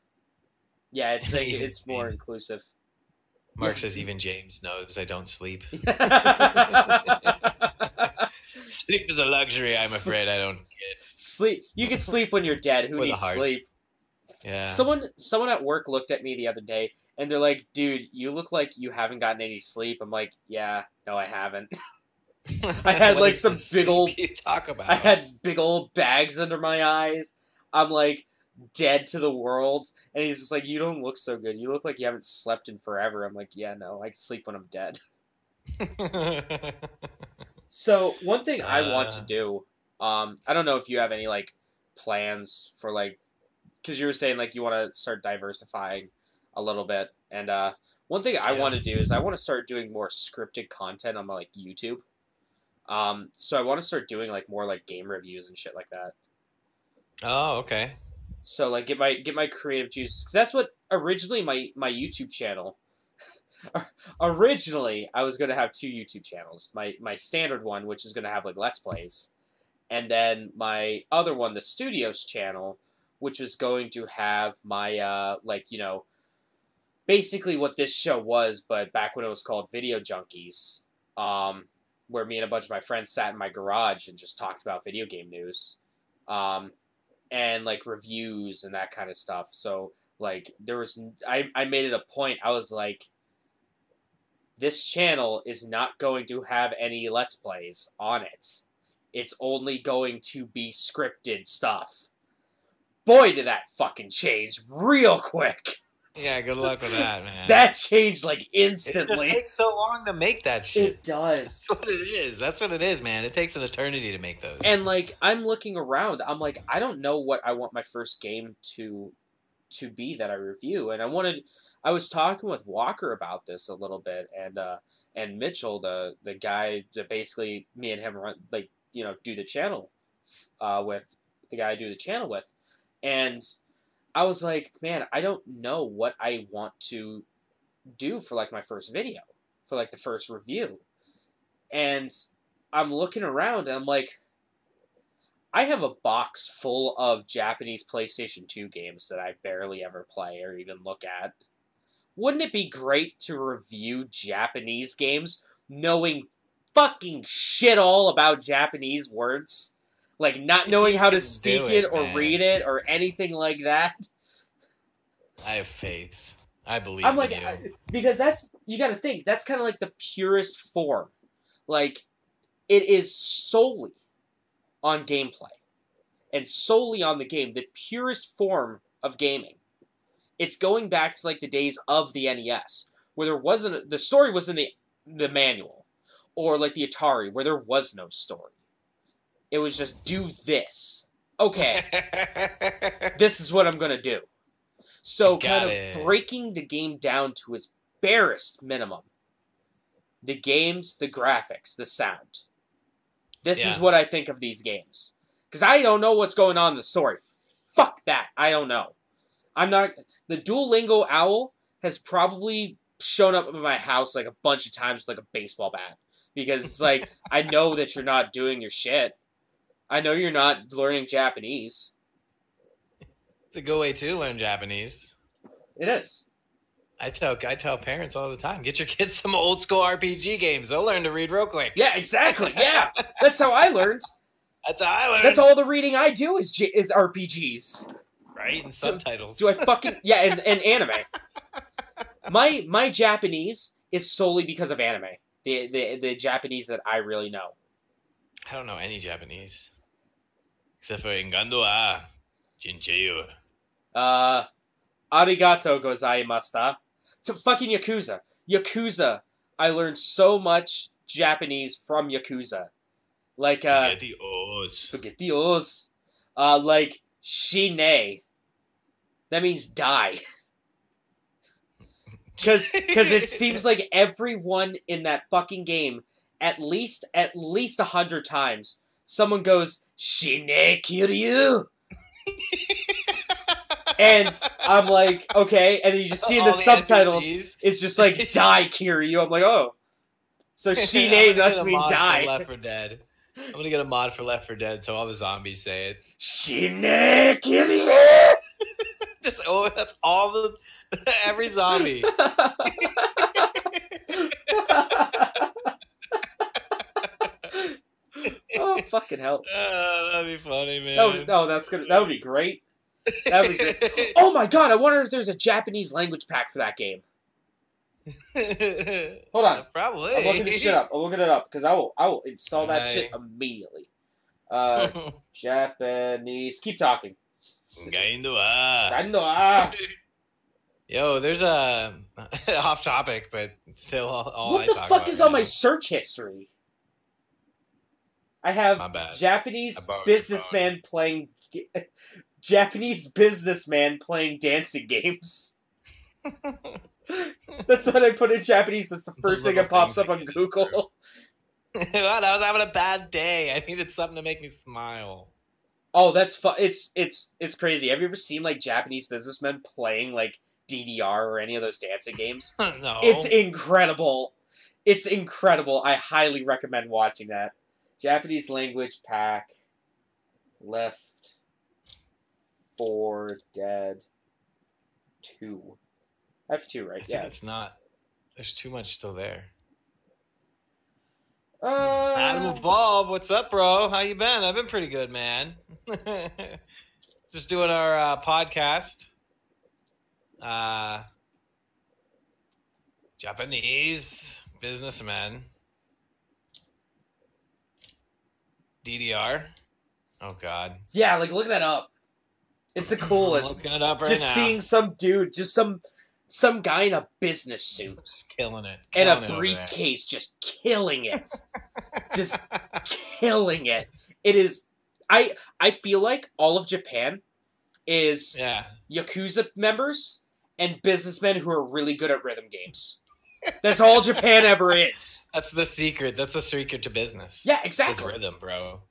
A: Yeah, it's like (laughs) it's more
B: games.
A: inclusive.
B: Mark says even James knows I don't sleep. (laughs) Sleep is a luxury. I'm afraid I don't get.
A: sleep. You can sleep when you're dead. Who
B: With
A: needs sleep?
B: Yeah.
A: Someone someone at work looked at me the other day and they're like, "Dude, you look like you haven't gotten any sleep." I'm like, "Yeah, no, I haven't." (laughs) I had, like, some big
B: old (laughs) You talk about.
A: I had big old bags under my eyes. I'm like dead to the world, and he's just like, "You don't look so good. You look like you haven't slept in forever." I'm like, "Yeah, no, I sleep when I'm dead." (laughs) So one thing I want to
B: Uh.
A: do, um, I don't know if you have any like plans for like, because you were saying like you want to start diversifying a little bit, and uh, one thing I
B: Yeah.
A: want to do is I want to start doing more scripted content on my like YouTube. Um, so I want to start doing like more like game reviews and shit like that.
B: oh, okay.
A: So like get my get my creative juices because that's what originally my my YouTube channel. (laughs) originally, I was gonna have two YouTube channels. My my standard one, which is gonna have like let's plays, and then my other one, the Studios channel, which was going to have my uh like you know, basically what this show was, but back when it was called Video Junkies, um, where me and a bunch of my friends sat in my garage and just talked about video game news. Um, and like reviews and that kind of stuff. So like there was I I made it a point. I was like this channel is not going to have any let's plays on it. It's only going to be scripted stuff. Boy did that fucking change real quick.
B: Yeah, good luck with that, man. (laughs)
A: That changed like instantly.
B: it just takes so long to make that shit.
A: It does.
B: That's what it is. That's what it is, man. It takes an eternity to make those.
A: And like I'm looking around, I'm like I don't know what I want my first game to to be that I review, and I wanted. I was talking with Walker about this a little bit, and uh, and Mitchell, the the guy that basically me and him run like you know do the channel uh, with the guy I do the channel with, and I was like, man, I don't know what I want to do for like my first video, for like the first review, and I'm looking around and I'm like. I have a box full of Japanese PlayStation 2 games that I barely ever play or even look at. Wouldn't it be great to review Japanese games knowing fucking shit all about Japanese words? Like not knowing how to speak it,
B: it,
A: or
B: man.
A: read it or anything like that.
B: I have faith. I believe
A: I'm like. I- because that's you got to think that's kind of like the purest form. Like it is solely on gameplay and solely on the game, the purest form of gaming. It's going back to like the days of the NES where there wasn't the story was in the the manual or like the Atari where there was no story. It was just do this. Okay (laughs) this is what I'm gonna do. So
B: Got
A: kind of
B: it.
A: breaking the game down to its barest minimum. The games, the graphics, the sound. This is what I think of these games. Because I don't know what's going on in the story. Fuck that. I don't know. I'm not. The Duolingo Owl has probably shown up at my house like a bunch of times with like a baseball bat. Because it's like, (laughs) I know that you're not doing your shit. I know you're not learning Japanese.
B: it's a good way to learn Japanese.
A: It is.
B: I tell I tell parents all the time, get your kids some old school RPG games. They'll learn to read real quick.
A: Yeah, exactly. Yeah, that's how I learned. (laughs)
B: That's how I learned.
A: That's all the reading I do is J- is RPGs.
B: right? And subtitles.
A: Do I fucking (laughs) yeah, and, and anime. My my Japanese is solely because of anime. The the the Japanese that I really know.
B: I don't know any Japanese. Except for Ingando a Jincheyu.
A: Uh, arigato gozaimashita. So fucking Yakuza. Yakuza. I learned so much Japanese from Yakuza. Like uh,
B: Spaghetti O's.
A: spaghettios. Uh, like shine. That means die. (laughs) Cause Because it seems like everyone in that fucking game, at least at least a hundred times, someone goes shine kiryu, (laughs) and I'm like, okay, and you just see in the, subtitles, it's just like (laughs) die Kiryu. I'm like, oh, so (laughs)
B: she
A: named
B: us
A: mean die.
B: Left 4 Dead. I'm gonna get a mod for Left 4 Dead, so all the zombies say it.
A: Shine Kiryu. (laughs)
B: just oh, that's all the every zombie.
A: oh fucking hell!
B: Uh, that'd be funny, man.
A: No, oh, no, that's gonna that would be great. (laughs) That would be great. (laughs) Oh my god! I wonder if there's a Japanese language pack for that game. Hold on. (laughs)
B: Probably.
A: I'm looking this shit up. I'm looking it up because I will. I will install that
B: Right.
A: shit immediately. Uh, Japanese. Keep talking.
B: Gaindo wa.
A: I know. Ah.
B: Yo, there's a off topic, but still all, all
A: what
B: I
A: the fuck is
B: right
A: on my search history? I have Japanese
B: I borrowed your
A: businessman playing Japanese businessman playing dancing games. (laughs) That's what I put in Japanese. That's the first thing that pops up on
B: that get you
A: Google. (laughs)
B: Well, I was having a bad day. I needed something to make me smile.
A: Oh, that's fu- It's it's it's crazy. Have you ever seen like Japanese businessmen playing like DDR or any of those dancing games? (laughs)
B: no.
A: It's incredible. It's incredible. I highly recommend watching that. Japanese language pack. Left. Four Dead. Two. I have two, right?
B: think
A: Yeah.
B: it's not. There's too much still there.
A: Uh,
B: Adam Bob, what's up, bro? How you been? I've been pretty good, man. (laughs) Just doing our uh, podcast. Uh, Japanese businessman. DDR. Oh God.
A: yeah, like look that up. It's the (laughs)
B: I'm
A: coolest.
B: looking it up right
A: just
B: now.
A: seeing some dude, just some some guy in a business suit
B: Just killing it.
A: and a
B: it
A: briefcase, just killing it. (laughs) just killing it. It is. I I feel like all of Japan is
B: yeah.
A: yakuza members and businessmen who are really good at rhythm games. That's all Japan ever is. (laughs)
B: That's the secret. That's the secret to business.
A: Yeah,
B: It's
A: exactly.
B: rhythm, bro.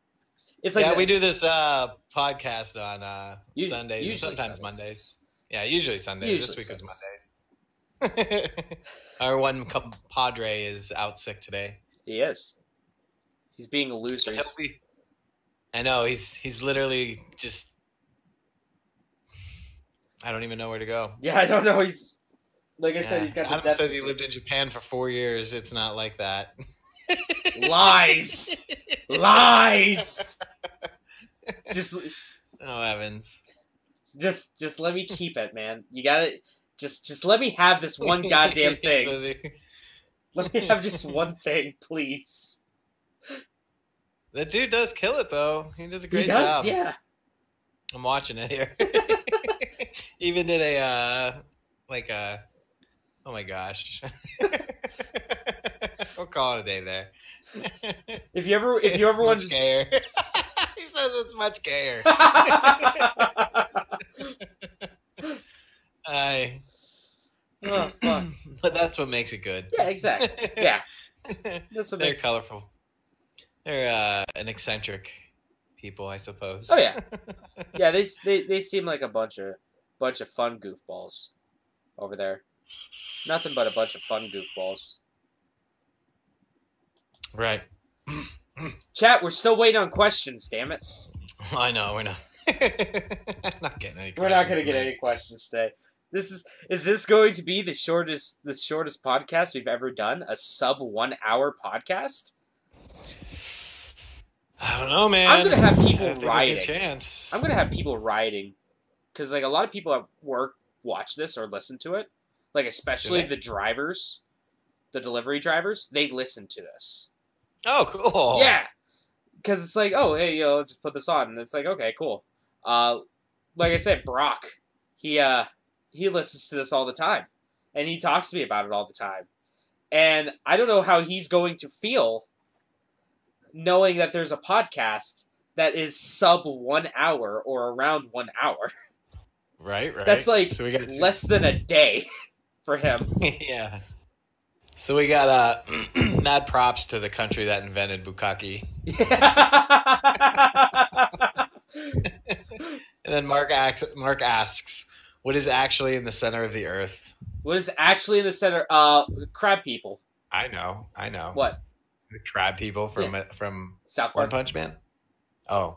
A: It's like
B: yeah,
A: the-
B: we do this uh, podcast on uh, Sundays
A: usually
B: sometimes
A: Sundays.
B: Mondays. Yeah, usually Sundays.
A: Usually
B: this week was Mondays. (laughs) Our one compadre is out sick today.
A: He is. He's being a loser.
B: I know he's he's literally just. I don't even know where to go.
A: yeah, I don't know. He's like I said. He's got
B: Adam says he lived in Japan for four years. It's not like that. (laughs)
A: lies, lies. Just,
B: Oh heavens!
A: just, just let me keep it, man. You gotta, just, just let me have this one (laughs) goddamn thing. Let me have just one thing, please.
B: The dude does kill it though. He does a
A: He
B: great
A: does,
B: job.
A: yeah.
B: I'm watching it here. (laughs) Even did a uh like a oh my gosh. (laughs) we'll call it a day there.
A: If you ever, if you ever want to.
B: He says it's much gayer. (laughs) I
A: oh fuck! (laughs)
B: but that's what makes it good.
A: Yeah, exactly. Yeah, (laughs) that's what
B: They're
A: makes.
B: colorful. They're uh, an eccentric people, I suppose.
A: Oh yeah, yeah. They they they seem like a bunch of bunch of fun goofballs over there. Nothing but a bunch of fun goofballs.
B: Right.
A: Chat, we're still waiting on questions. Damn it, (laughs)
B: I know we're not. (laughs) not getting any.
A: we're not gonna
B: questions
A: get any questions today. This is is this going to be the shortest the shortest podcast we've ever done? A sub one hour podcast?
B: I don't know, man.
A: I'm gonna have people rioting.
B: Chance.
A: I'm gonna have people rioting because like a lot of people at work watch this or listen to it. Like especially the drivers, the delivery drivers, they listen to this.
B: Oh, cool.
A: Yeah, because it's like, oh, hey, yo, know, just put this on, and it's like, okay, cool. Uh, like I said, Brock, he uh, he listens to this all the time, and he talks to me about it all the time, and I don't know how he's going to feel knowing that there's a podcast that is sub one hour or around one hour.
B: Right. Right.
A: That's like
B: so we got
A: less than a day (laughs) for him. (laughs)
B: yeah. So we got uh, (clears throat) mad props to the country that invented bukkake. (laughs) And then Mark asks, Mark asks, "What is actually in the center of the Earth?"
A: what is actually in the center? Uh, crab people.
B: I know, I know.
A: What?
B: The crab people from from
A: South
B: One Punch Man. Oh,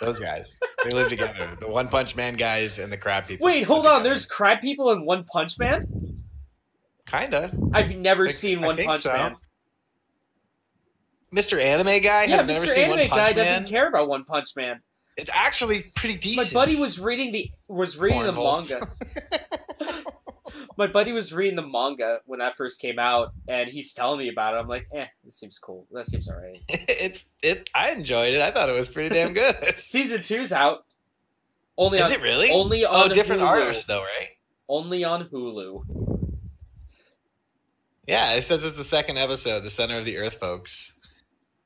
B: those guys. They live together. The One Punch Man guys and the crab people.
A: Wait, hold on.
B: together.
A: There's crab people in One Punch Man.
B: Kinda.
A: I've never
B: I-
A: seen
B: I
A: One Punch
B: so.
A: Man.
B: Mr. Anime guy
A: yeah,
B: has never
A: Mr.
B: seen
A: Anime
B: One Punch
A: guy
B: Man.
A: doesn't care about One Punch Man.
B: It's actually pretty decent.
A: My buddy was reading the was reading the
B: Cornballs.
A: manga. (laughs) My buddy was reading the manga when that first came out, and he's telling me about it. I'm like, eh, this seems cool. That seems alright. (laughs)
B: it's it. I enjoyed it. I thought it was pretty damn good. (laughs)
A: Season two's out. Only
B: Is
A: on
B: it really?
A: only
B: oh,
A: on
B: different
A: Hulu.
B: artists though, right?
A: Only on Hulu.
B: Yeah, it says it's the second episode, the center of the earth, folks.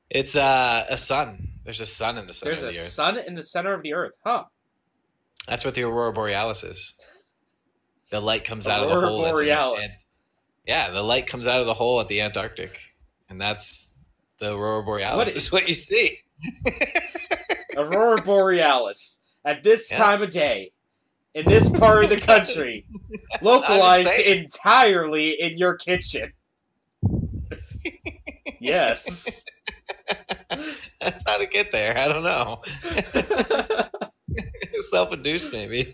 B: It's uh, a sun. There's a sun in the center
A: There's
B: of
A: a
B: the earth.
A: sun in the center of the earth, huh?
B: That's what the aurora borealis is. (laughs) The light comes out of the hole. the-
A: Borealis.
B: yeah, the light comes out of the hole at the Antarctic, and that's the aurora borealis.
A: What
B: What
A: is-
B: is what you see? (laughs)
A: Aurora Borealis at this
B: Yeah.
A: time of day in this part of the country, (laughs) localized entirely in your kitchen. yes. (laughs)
B: That's how to get there. I don't know. (laughs) Self-induced, maybe.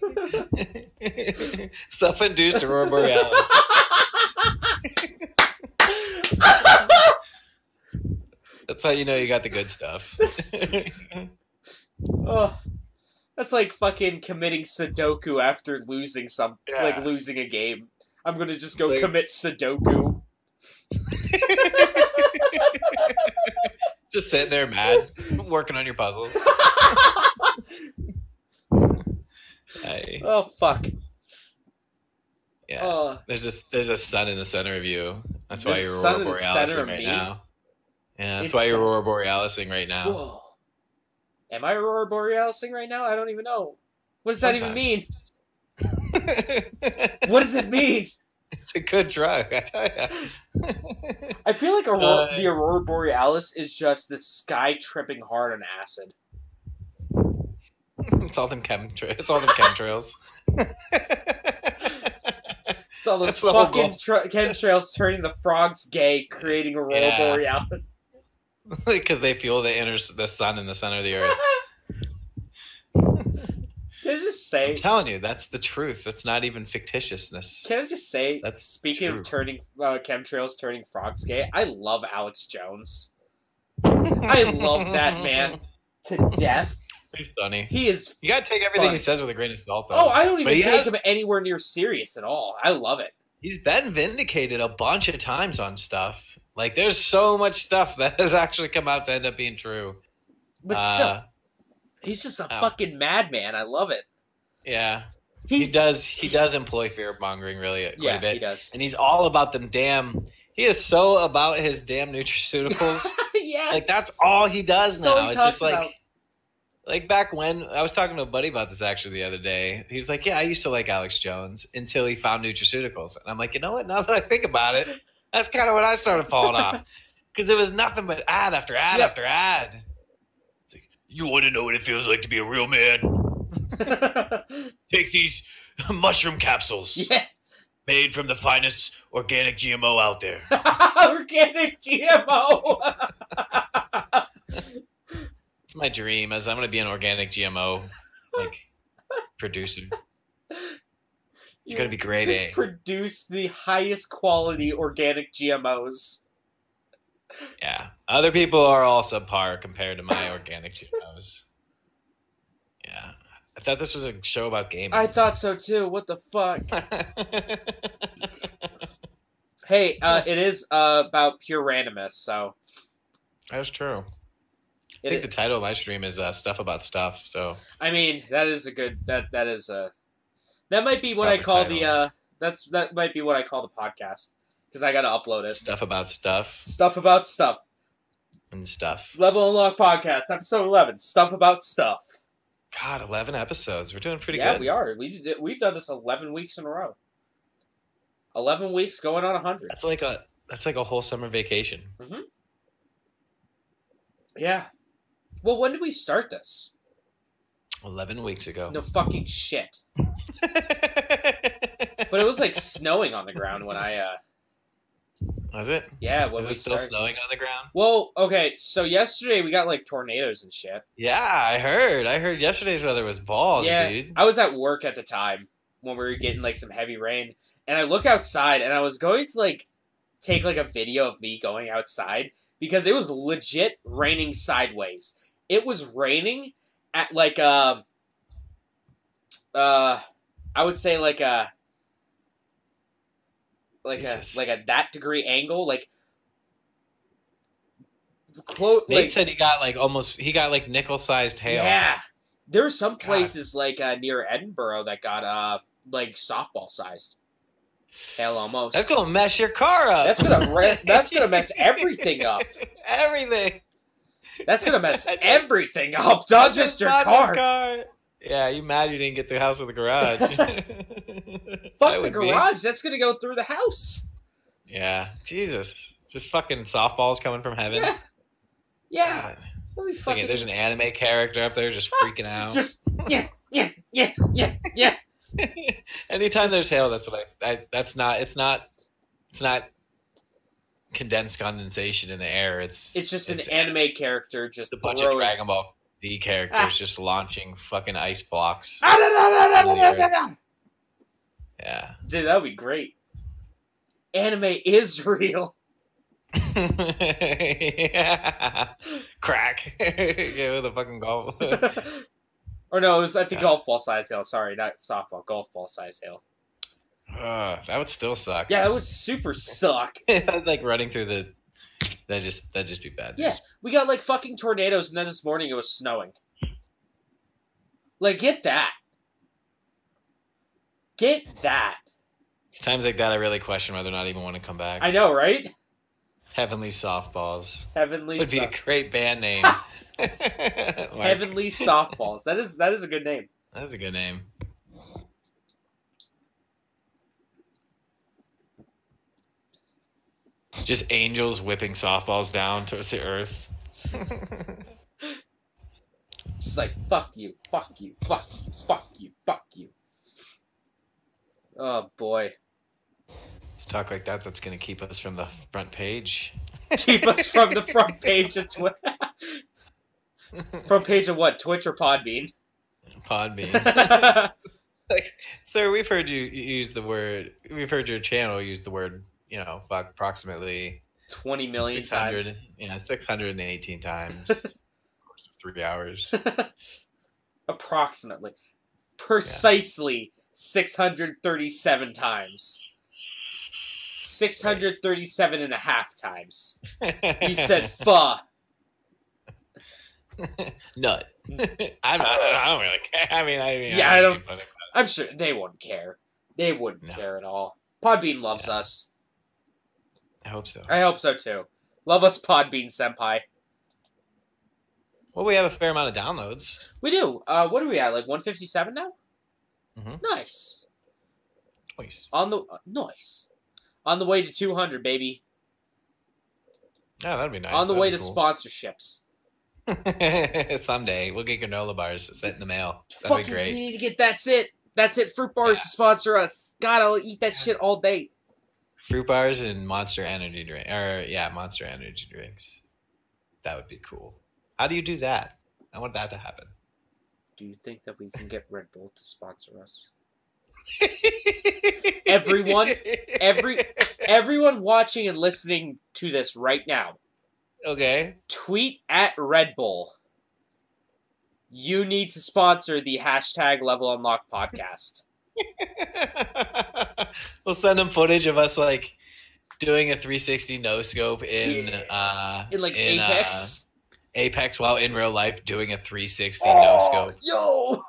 B: Self-induced aurora borealis. That's how you know you got the good stuff.
A: oh, that's like fucking committing Sudoku after losing some,
B: Yeah.
A: like losing a game. I'm gonna just go
B: Like-
A: commit Sudoku. (laughs)
B: Just sitting there mad, working on your puzzles. (laughs) I,
A: oh fuck.
B: yeah.
A: Oh,
B: There's a there's a sun in the center of you. That's why you're aurora
A: in
B: borealising right
A: me?
B: now. Yeah, that's
A: It's
B: why you're aurora borealising right now.
A: whoa. Am I Aurora Borealising right now? I don't even know. What does that even mean? (laughs) What does it mean?
B: It's a good drug, I tell you.
A: I feel like Aurora,
B: Uh,
A: the Aurora Borealis is just the sky tripping hard on acid.
B: it's all them chemtrails. It's all them chemtrails.
A: It's all those
B: That's
A: fucking tra- chemtrails turning the frogs gay, creating Aurora
B: Yeah.
A: Borealis. (laughs)
B: Because they feel the inner the sun in the center of the earth. (laughs)
A: Can I just say?
B: I'm telling you, that's the truth. That's not even fictitiousness.
A: Can I just say?
B: That's
A: speaking
B: true.
A: of turning uh, chemtrails turning frogs gay, I love Alex Jones (laughs) I love that man. to death.
B: He's funny.
A: He is.
B: You gotta take everything
A: Fun.
B: he says with a grain of salt, though.
A: Oh, I don't even take
B: has-
A: him anywhere near serious at all. I love it.
B: He's been vindicated a bunch of times on stuff. Like, there's so much stuff that has actually come out to end up being true.
A: But
B: Uh,
A: still, he's just a
B: ow.
A: fucking madman. I love it.
B: yeah, he does. He does employ fear mongering really quite
A: yeah,
B: a bit,
A: he does.
B: and he's all about them damn. He is so about his damn nutraceuticals. (laughs)
A: yeah.
B: like that's all he does
A: That's
B: now.
A: he
B: It's
A: talks
B: just like.
A: about.
B: Like back when I was talking to a buddy about this actually the other day. He's like, "Yeah, I used to like Alex Jones until he found nutraceuticals." And I'm like, "You know what? Now that I think about it, that's kind of when I started falling off (laughs) because it was nothing but ad after ad
A: Yep.
B: after ad." It's like, "You want to know what it feels like to be a real man? (laughs) Take these mushroom capsules
A: yeah.
B: made from the finest organic GMO out there." (laughs)
A: Organic GMO.
B: It's my dream, as I'm going to be an organic GMO like (laughs) producer. It's gonna be great,
A: Just
B: eh?
A: produce the highest quality organic GMOs.
B: Yeah. Other people are all subpar compared to my (laughs) organic GMOs. Yeah. I thought this was a show about gaming.
A: I thought so too. What the fuck? (laughs) Hey, uh, it is uh, about pure randomness, so
B: That's true. I
A: it,
B: think the title of my stream is uh, stuff about stuff. So
A: I mean, that is a good that that is a that might be what I
B: Proper
A: call the uh that's that might be what I call the podcast because I got to upload it.
B: stuff about stuff
A: Stuff about stuff.
B: and stuff.
A: Level Unlock podcast, episode eleven. Stuff about stuff.
B: God, eleven episodes. We're doing pretty
A: yeah,
B: good.
A: Yeah, we are. We did, we've done this eleven weeks in a row. Eleven weeks going on hundred.
B: That's like a that's like a whole summer vacation.
A: Yeah. Well, when did we start this?
B: Eleven weeks ago.
A: No fucking shit. (laughs) But it was like snowing on the ground when I uh
B: Was it?
A: yeah when
B: Is
A: we
B: it still
A: started.
B: snowing on the ground?
A: Well, okay, so yesterday we got like tornadoes and shit.
B: Yeah, I heard. I heard yesterday's weather was balls,
A: yeah,
B: dude.
A: I was at work at the time when we were getting like some heavy rain, and I look outside and I was going to like take like a video of me going outside, because it was legit raining sideways. It was raining at like a, uh, I would say like a, like
B: Jesus.
A: a like a that degree angle, like close.
B: Nate
A: Like,
B: said he got like almost he got like nickel sized hail.
A: yeah, there there's some places like uh, near Edinburgh that got uh like softball sized. Hell, almost.
B: That's gonna mess your car up.
A: That's gonna re- that's gonna mess (laughs) everything up.
B: Everything.
A: That's gonna mess (laughs) everything up, not (laughs) just your
B: Not this
A: car.
B: Yeah, you mad you didn't get the house with a garage? (laughs)
A: Fuck the
B: would be.
A: garage. That's gonna go through the house.
B: Yeah, Jesus, just fucking softballs coming from heaven.
A: Yeah. Yeah,
B: God.
A: let me
B: Thinking
A: fucking
B: there's an anime character up there just freaking out.
A: just yeah, yeah, yeah, yeah, yeah.
B: Anytime there's hail, that's what I, I. That's not. It's not. It's not condensed condensation in the air. It's.
A: It's just an anime character just
B: a bunch of Dragon Ball Z characters
A: Ah.
B: just launching fucking ice blocks.
A: Ah, da, da, da, da, da, da, da.
B: Yeah.
A: Dude, that would be great. Anime is (laughs) real.
B: yeah. (laughs) Crack. yeah, with a fucking golf. (laughs)
A: or no, it was I think
B: Yeah.
A: golf ball size hail. Sorry, not softball. Golf ball size hail.
B: Ugh, that would still suck.
A: Yeah, that would super suck. (laughs)
B: Like running through the. That just that just be bad.
A: Yeah, we got like fucking tornadoes, and then this morning it was snowing. Like, get that. Get that.
B: It's times like that I really question whether or not I even want to come back.
A: I know, right?
B: Heavenly softballs
A: Heavenly, Softballs
B: would be a great band name. (laughs) (laughs)
A: Heavenly softballs. That is that is a good name.
B: That's a good name. Just angels whipping softballs down towards the earth.
A: Just like fuck you, fuck you, fuck you, fuck you, fuck you. Oh boy,
B: Let's talk like that. That's going to keep us from the front page.
A: keep us from the front (laughs) page of Twitter. front page of what? Twitch or Podbean?
B: Podbean. (laughs) like, sir, we've heard you use the word. We've heard your channel use the word. You know, fuck, approximately
A: Twenty million
B: 600,
A: times.
B: you know, 618 times. (laughs) of three hours. (laughs)
A: Approximately, precisely six hundred thirty-seven times. 637 and a half times. You said (laughs) fuh.
B: Nut. I'm not, I don't really care. I mean, I mean,
A: Yeah, I don't-
B: but-
A: I'm sure they wouldn't care. They wouldn't
B: No.
A: care at all. Podbean loves us.
B: I hope so.
A: I hope so too. Love us, Podbean Senpai.
B: Well, we have a fair amount of downloads.
A: We do. Uh, what are we at? Like 157 now?
B: Mhm.
A: Nice.
B: Nice.
A: On the uh, nice. On the way to 200, baby.
B: Yeah, that'd be nice.
A: On the
B: That'd
A: way to
B: cool.
A: sponsorships. (laughs)
B: Someday we'll get granola bars sent in the mail. That'd
A: Fucking,
B: be
A: we need to get that's it. That's it. Fruit bars
B: Yeah.
A: to sponsor us. God, I'll eat that shit all day.
B: Fruit bars and Monster Energy drink, or yeah, Monster Energy drinks. That would be cool. How do you do that? I want that to happen.
A: Do you think that we can get Red Bull to sponsor us? (laughs) Everyone- every- Everyone watching and listening to this right now,
B: okay.
A: tweet at Red Bull. You need to sponsor the hashtag Level Unlock podcast. (laughs)
B: we'll send them footage of us like doing a 360 no scope in uh
A: In like
B: in, uh,
A: Apex.
B: Apex while in real life doing a 360 no scope
A: Yo,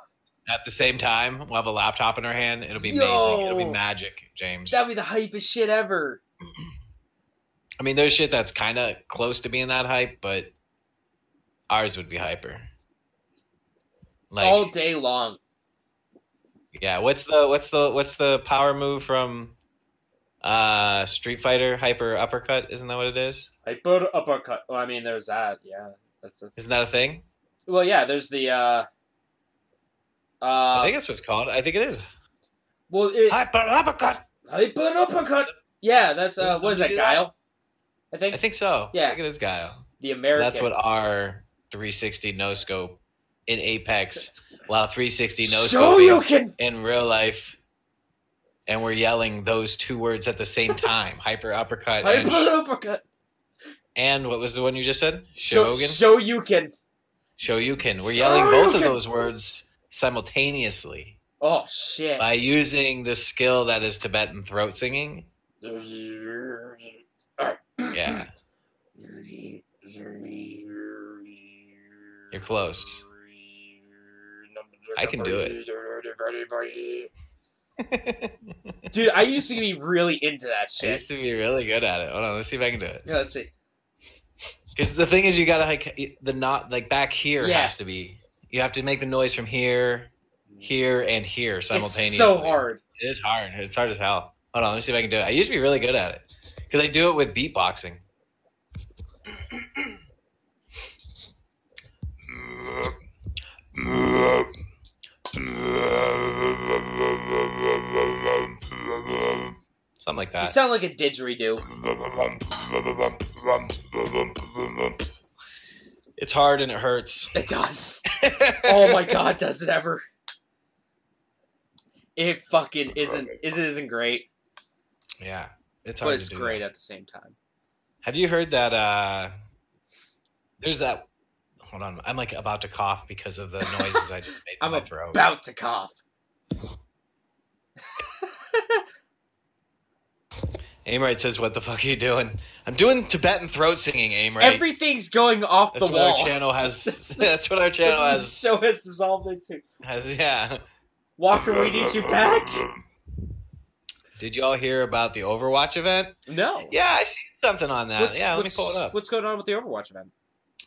B: at the same time. We'll have a laptop in our hand. It'll be
A: Yo.
B: amazing. It'll be magic, James.
A: that'd be the hypest shit ever. (clears throat)
B: I mean, there's shit that's kind of close to being that hype, but ours would be hyper. Like,
A: all day long.
B: Yeah. What's the what's the what's the power move from uh Street Fighter? Hyper uppercut, isn't that what it is?
A: Hyper uppercut. Well, I mean, there's that. Yeah, that's, that's
B: Isn't that a thing?
A: well, yeah. There's the. uh
B: I
A: uh,
B: think that's what it's called. I think it is.
A: well, it,
B: Hyper uppercut.
A: hyper uppercut. Yeah, that's uh, what is that?
B: do that?
A: Guile. I think
B: I think so.
A: Yeah.
B: I think it is Guile.
A: the American.
B: That's what our 360 no scope in Apex, while 360 no
A: so you can.
B: in real life, and we're yelling those two words at the same time: (laughs) hyper uppercut.
A: Hyper
B: and
A: uppercut.
B: and what was the one you just said? Shogun. Shoryuken. We're yelling both of those words simultaneously
A: Oh shit.
B: by using this skill that is Tibetan throat singing. Yeah, (coughs) you're close. I can do
A: it. (laughs) Dude, I used to be really into that shit.
B: I used to be really good at it. Hold on, let's see if I can do it.
A: Yeah, let's see.
B: Because the thing is, you gotta like the not like back here
A: Yeah.
B: has to be. You have to make the noise from here, here, and here simultaneously.
A: It's so hard.
B: It is hard. It's hard as hell. Hold on, let me see if I can do it. I used to be really good at it because I do it with beatboxing. Something like that.
A: You sound like a didgeridoo.
B: It's hard and it hurts.
A: It does. (laughs) Oh my god, does it ever? It fucking isn't. Is it isn't great,
B: Yeah, it's hard
A: but it's great
B: that.
A: at the same time.
B: Have you heard that? uh There's that. Hold on, I'm like about to cough because of the noises I just made (laughs) in
A: I'm
B: my throat.
A: About to cough. (laughs)
B: Aimrite says, "What the fuck are you doing?" I'm doing Tibetan throat singing. Aimrite.
A: Everything's going off
B: that's
A: the
B: what
A: wall.
B: our channel has.
A: That's- (laughs)
B: that's what our channel has.
A: show has dissolved into.
B: Has yeah.
A: Walker, we need you back.
B: Did you all hear about the Overwatch event?
A: No.
B: Yeah, I seen something on that.
A: What's-
B: yeah, let me pull it up.
A: What's going on with the Overwatch event?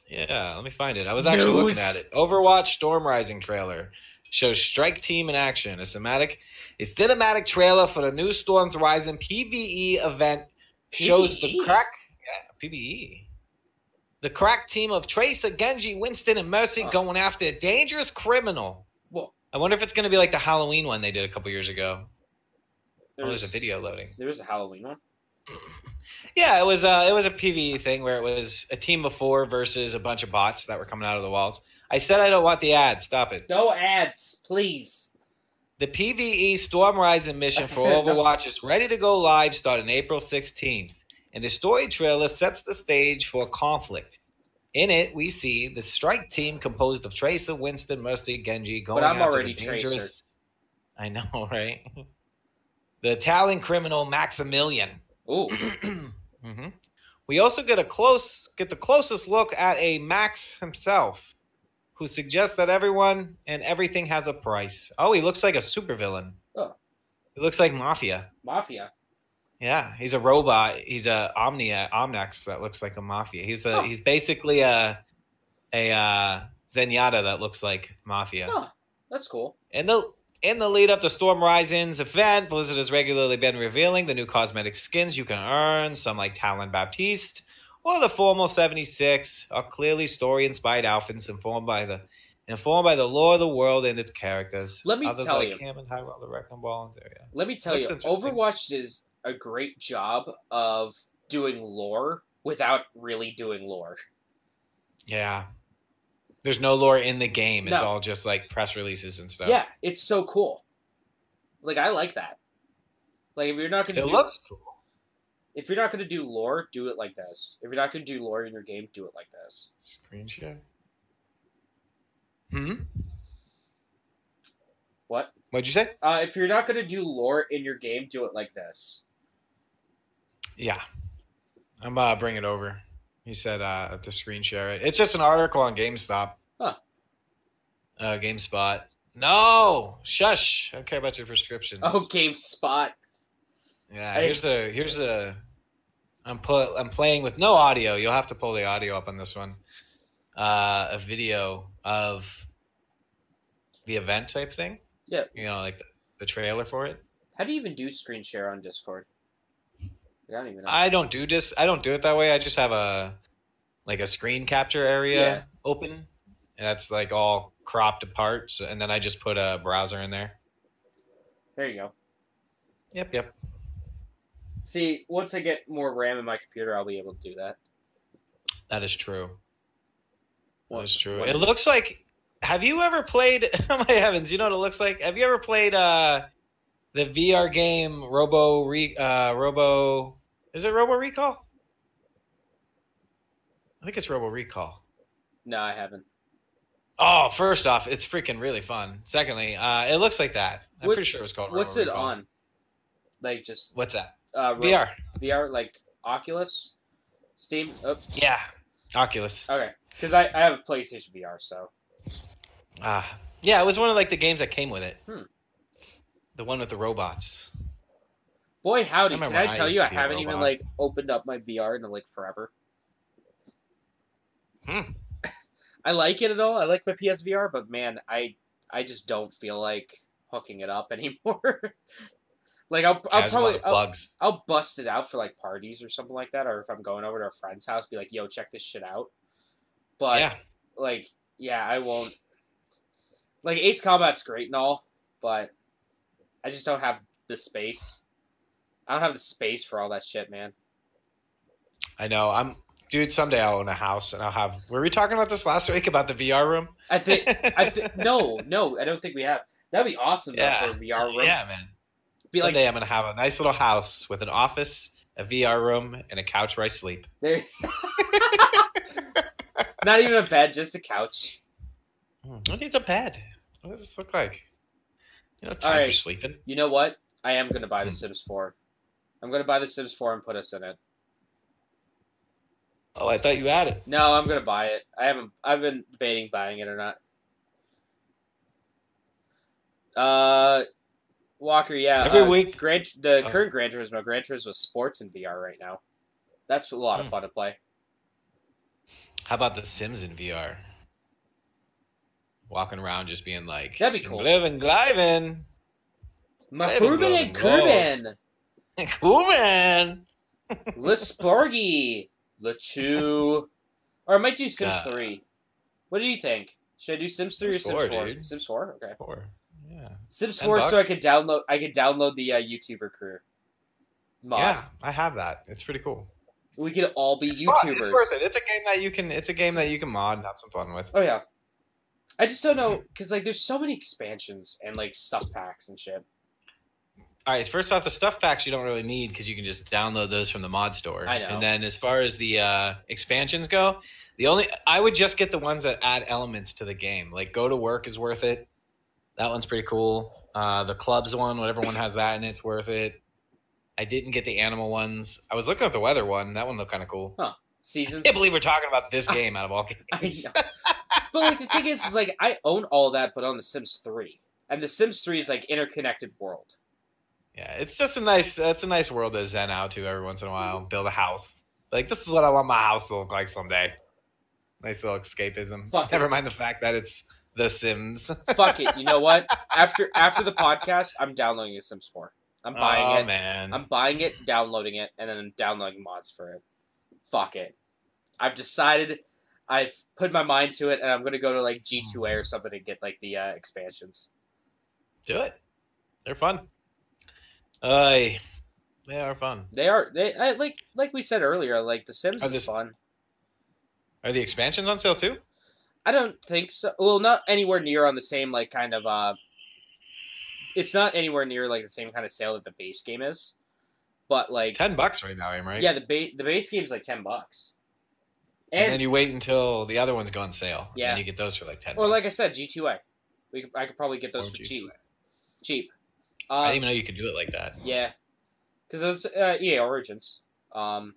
B: Yeah, let me find it. I was actually looking at it. Overwatch Storm Rising trailer shows Strike Team in action. A cinematic, a cinematic trailer for the new Storms Rising PVE event shows the crack. Yeah, PVE. The crack team of Tracer, Genji, Winston, and Mercy going after a dangerous criminal.
A: Well,
B: I wonder if it's going to be like the Halloween one they did a couple years ago.
A: there
B: Oh, there's a video loading.
A: There is a Halloween one.
B: Yeah, it was uh, it was a PVE thing where it was a team of four versus a bunch of bots that were coming out of the walls. I said I don't want the ad. Stop it.
A: No ads, please.
B: The PVE Storm Rising mission for. (laughs) Overwatch is ready to go live starting April 16th, and the story trailer sets the stage for conflict. In it, we see the strike team composed of Tracer, Winston, Mercy, Genji going
A: I'm
B: after
A: already
B: the
A: Tracer.
B: dangerous. I know, (laughs) right? The Italian criminal Maximilien.
A: Ooh, (clears throat)
B: hmm We also get a close, get the closest look at a Max himself, who suggests that everyone and everything has a price. Oh, he looks like a supervillain.
A: Oh.
B: He looks like Mafia.
A: Mafia.
B: Yeah, he's a robot. He's a Omnia Omnic that looks like a Mafia. He's a
A: Oh.
B: he's basically a a uh, Zenyatta that looks like Mafia.
A: Huh, that's cool.
B: And the in the lead up to Storm Rising's event, Blizzard has regularly been revealing the new cosmetic skins you can earn, some like Talon Baptiste or the formal 76 are clearly story inspired outfits informed by the informed by the lore of the world and its characters.
A: Let me
B: Others
A: tell
B: like
A: you.
B: Hammond, Tyrell, the Wrecking Ball, and.
A: Let me tell
B: Looks
A: you. Overwatch does a great job of doing lore without really doing lore.
B: Yeah. There's no lore in the game. It's
A: No.
B: all just like press releases and stuff.
A: Yeah, it's so cool. Like I like that. Like if you're not gonna
B: It
A: do,
B: looks cool.
A: if you're not gonna do lore, do it like this. If you're not gonna do lore in your game, do it like this.
B: Screen share. Hmm?
A: What?
B: What'd you say?
A: Uh, if you're not gonna do lore in your game, do it like this.
B: Yeah. I'm uh bring it over. He said uh to screen share it. It's just an article on GameStop.
A: Huh.
B: Uh GameSpot. No! Shush! I don't care about your prescriptions.
A: Oh, GameSpot.
B: Yeah,
A: I-
B: here's the here's a I'm put I'm playing with no audio. You'll have to pull the audio up on this one. Uh, a video of the event type thing.
A: Yeah.
B: You know, like the, the trailer for it.
A: How do you even do screen share on Discord? I don't even know.
B: I don't do this. I don't do it that way. I just have a like a screen capture area
A: Yeah.
B: open, and that's like all cropped apart. So, and then I just put a browser in there.
A: there you go.
B: Yep, yep.
A: See, once I get more RAM in my computer, I'll be able to do that.
B: That is true. That is true. It looks like. Have you ever played? (laughs) Oh my heavens! You know what it looks like. Have you ever played uh, the VR game Robo Re, uh, Robo? Is it Robo Recall? I think it's Robo Recall.
A: No, I haven't.
B: Oh, first off, it's freaking really fun. Secondly, uh, it looks like that. I'm
A: What-
B: pretty sure it was called.
A: What's
B: Robo
A: it
B: Recall.
A: on? Like just
B: What's that?
A: uh,
B: VR.
A: VR, like Oculus, Steam. Oh,
B: Yeah, Oculus.
A: okay. Because I, I have a PlayStation VR, so
B: Ah, yeah, it was one of like the games that came with it.
A: Hmm.
B: The one with the robots.
A: Boy howdy,
B: I
A: can I
B: I
A: tell you I haven't even like opened up my VR in like forever.
B: Hmm. (laughs)
A: I like it at all. I like my PSVR, but man, I I just don't feel like hooking it up (laughs) anymore. like I'll I'll probably I'll. I'll bust it out for like parties or something like that, or if I'm going over to a friend's house, be like, "Yo, check this shit out." But
B: yeah,
A: like, yeah, I won't. Like Ace Combat's great and all, but I just don't have the space. I don't have the space for all that shit, man.
B: I know. I'm, dude. Someday I'll own a house and I'll have. Were we talking about this last week about the VR room?
A: I think I (laughs) think no, no, I don't think we have. That'd be awesome though,
B: Yeah.
A: for a VR room.
B: Yeah, man.
A: Be like
B: Someday I'm gonna have a nice little house with an office, a VR room, and a couch where I sleep.
A: there. (laughs) Not even a bed, just a couch.
B: Hmm, What needs a bed? What does this look like? You know, time
A: All
B: for
A: right.
B: sleeping.
A: You know what? I am gonna buy the
B: Hmm.
A: Sims 4. I'm gonna buy the Sims 4 and put us in it.
B: Oh, I thought you had it.
A: No, I'm gonna buy it. I haven't. I've been debating buying it or not. Uh, Walker, yeah.
B: Every
A: uh,
B: week-
A: Gran, the
B: Oh.
A: current Gran Turismo, Gran Turismo Sports in VR right now. That's a lot of
B: Hmm.
A: fun to play.
B: How about the Sims in VR? Walking around just being like,
A: That'd be cool.
B: Living, gliving.
A: Mahurbin and. Kurban, (laughs)
B: cool, man. (laughs)
A: Lisborgi, Lachu, or I might do Sims
B: God.
A: 3. What do you think? Should I do Sims 3 or
B: Sims
A: Sims
B: 4,
A: 4? Sims 4? Okay.
B: Four. Yeah.
A: Sims
B: 10
A: 4 so I could download I could download the uh, YouTuber career. Mod.
B: Yeah, I have that. It's pretty cool.
A: We could all be
B: It's fun.
A: YouTubers.
B: It's worth it. It's a game that you can. It's a game that you can mod and have some fun with.
A: Oh yeah. I just don't know (laughs) because like there's so many expansions and like stuff packs and shit.
B: All right. First off, the stuff packs you don't really need because you can just download those from the mod store.
A: I know.
B: And then as far as the uh, expansions go, the only I would just get the ones that add elements to the game. Like Go to Work is worth it. That one's pretty cool. Uh, the clubs one, whatever one has that in it's worth it. I didn't get the animal ones. I was looking at the weather one. That one looked kind of cool.
A: Seasons.
B: I can't believe we're talking about this game out of all (laughs)
A: I
B: games.
A: know. but like the thing is, is like I own all that, but on the Sims 3, and the Sims 3 is like interconnected world.
B: Yeah, it's just a nice. That's a nice world to zen out to every once in a while. Build a house. Like this is what I want my house to look like someday. Nice little escapism.
A: Fuck it.
B: Never mind the fact that it's The Sims. (laughs)
A: Fuck it. You know what? After after the podcast, I'm downloading the Sims 4. I'm buying
B: oh
A: it.
B: man.
A: I'm buying it, downloading it, and then I'm downloading mods for it. Fuck it. I've decided. I've put my mind to it, and I'm gonna go to like G2A or something to get like the uh, expansions.
B: Do it. They're fun. Ay, they are fun.
A: They are they I, like like we said earlier. Like the Sims
B: Are
A: is
B: this-
A: fun.
B: Are the expansions on sale too?
A: I don't think so. Well, not anywhere near on the same like kind of. uh It's not anywhere near like the same kind of sale that the base game is, but like
B: it's ten bucks right now, am right?
A: yeah, the base the base game is like ten bucks,
B: And,
A: and,
B: then you wait until the other ones go on sale.
A: Yeah.
B: And you get those for like ten.
A: or like I said, G two A. We could- I could probably get those
B: Or
A: for
B: G2A.
A: cheap. Cheap.
B: I
A: Uh,
B: didn't even know you could do it like that.
A: yeah, because it's uh, EA Origins. Um,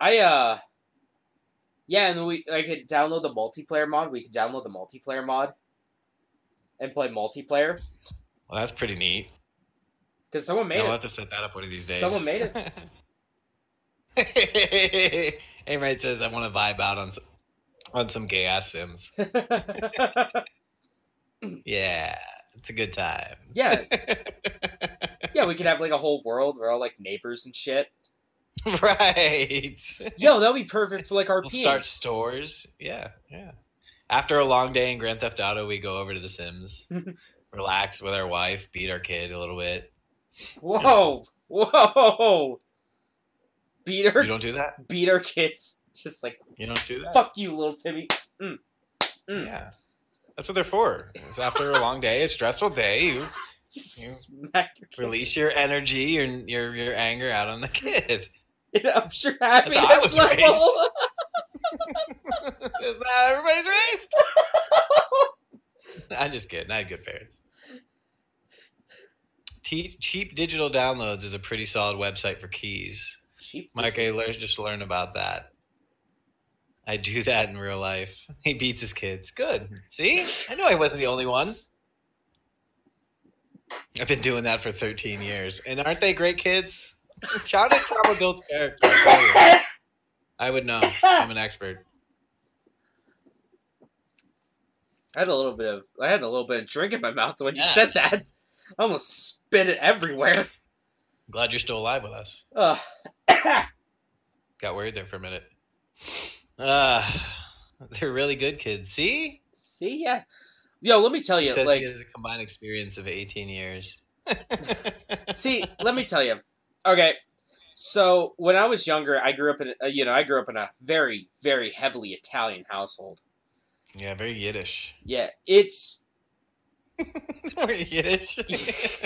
A: I uh, yeah, and we I could download the multiplayer mod. We could download the multiplayer mod and play multiplayer
B: Well, that's pretty neat.
A: because someone made it.
B: I'll have to set that up one of these days.
A: Someone made
B: it. (laughs) hey, right says I want to vibe out on some, on some gay ass Sims. (laughs) Yeah, it's a good time.
A: yeah, (laughs) yeah, we could have like a whole world. We're all like neighbors and shit.
B: right.
A: Yo, that'd be perfect for like
B: We'll start stores. Yeah, yeah. After a long day in Grand Theft Auto, we go over to The Sims, (laughs) relax with our wife, beat our kid a little bit.
A: Whoa, whoa, beat her.
B: You don't do that.
A: beat our kids. Just like
B: You don't do that.
A: fuck you, little Timmy. Mm. Mm.
B: Yeah, that's what they're for. It's after a long day, a stressful day, you
A: smack your
B: release your energy, your your your anger out on the kid. (laughs)
A: I'm sure
B: how I
A: happiness level.
B: Is that how everybody's raised? I'm just kidding. I had good parents. T- cheap digital downloads is a pretty solid website for keys.
A: Cheap.
B: Mike, I learned just learned about that. I do that in real life. (laughs) He beats his kids. Good. See, I knew I wasn't the only one. I've been doing that for 13 years, and aren't they great kids? Out to Built Character. I would know. I'm an expert.
A: I had a little bit of I had a little bit of drink in my mouth when you
B: Yeah.
A: said that. I almost spit it everywhere.
B: Glad you're still alive with us.
A: Ugh. (coughs)
B: Got worried there for a minute. Uh, (sighs) they're really good kids. See?
A: See, yeah. Yo, let me tell you, like,
B: he has a combined experience of 18 years. (laughs)
A: see, let me tell you. Okay, so when I was younger, I grew up in, uh, you know, I grew up in a very, very heavily Italian household.
B: yeah, very Yiddish.
A: Yeah, it's (laughs)
B: Yiddish. (laughs)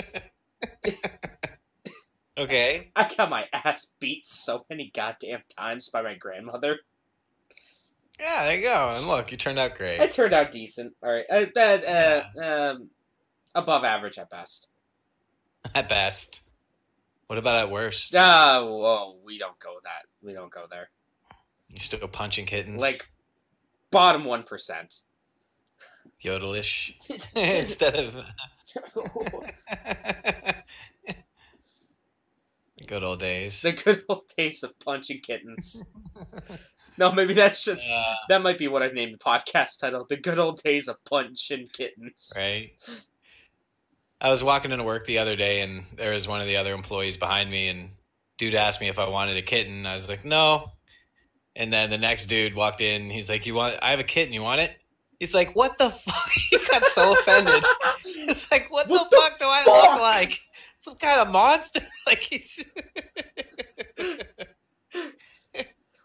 B: okay.
A: I got my ass beat so many goddamn times by my grandmother.
B: Yeah, there you go. And look, you turned out great.
A: I turned out decent. All right, uh, uh, uh, um, above average at best. (laughs)
B: At best. What about at worst?
A: Ah, whoa, we don't go that. We don't go there.
B: You still go punching kittens?
A: Like bottom one percent.
B: Yodelish. (laughs) (laughs) Instead of. Good old days.
A: the good old days of punching kittens. (laughs) no, maybe that's just,
B: Uh,
A: that might be what I've named the podcast title. The good old days of Punch and kittens.
B: right? I was walking into work the other day, and there was one of the other employees behind me, and dude asked me if I wanted a kitten. I was like, no. And then the next dude walked in. He's like, "You want? I have a kitten. You want it?" He's like, "What the (laughs) fuck?" he got so offended. (laughs) It's like, "What,
A: What
B: the,
A: the
B: fuck do I look like? Some kind of monster?" like he's.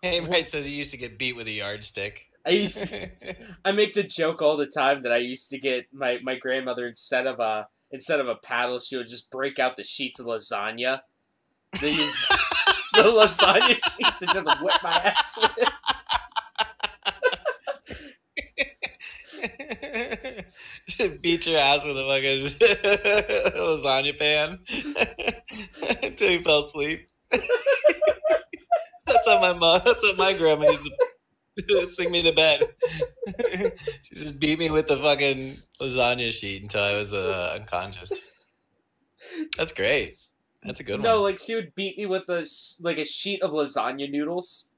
B: Hey, right says he used to get beat with a yardstick.
A: I used (laughs) I make the joke all the time that I used to get my, my grandmother instead of a instead of a paddle, she would just break out the sheets of lasagna. These (laughs) the lasagna sheets and just whip my ass with it. (laughs)
B: Beat your ass with a fucking lasagna pan until you fell asleep. That's how my mom. That's what my grandma used to (laughs) sing me to bed. (laughs) she just beat me with the fucking lasagna sheet until I was uh, unconscious. That's great. That's a good
A: No,
B: one.
A: No, like she would beat me with a like a sheet of lasagna noodles.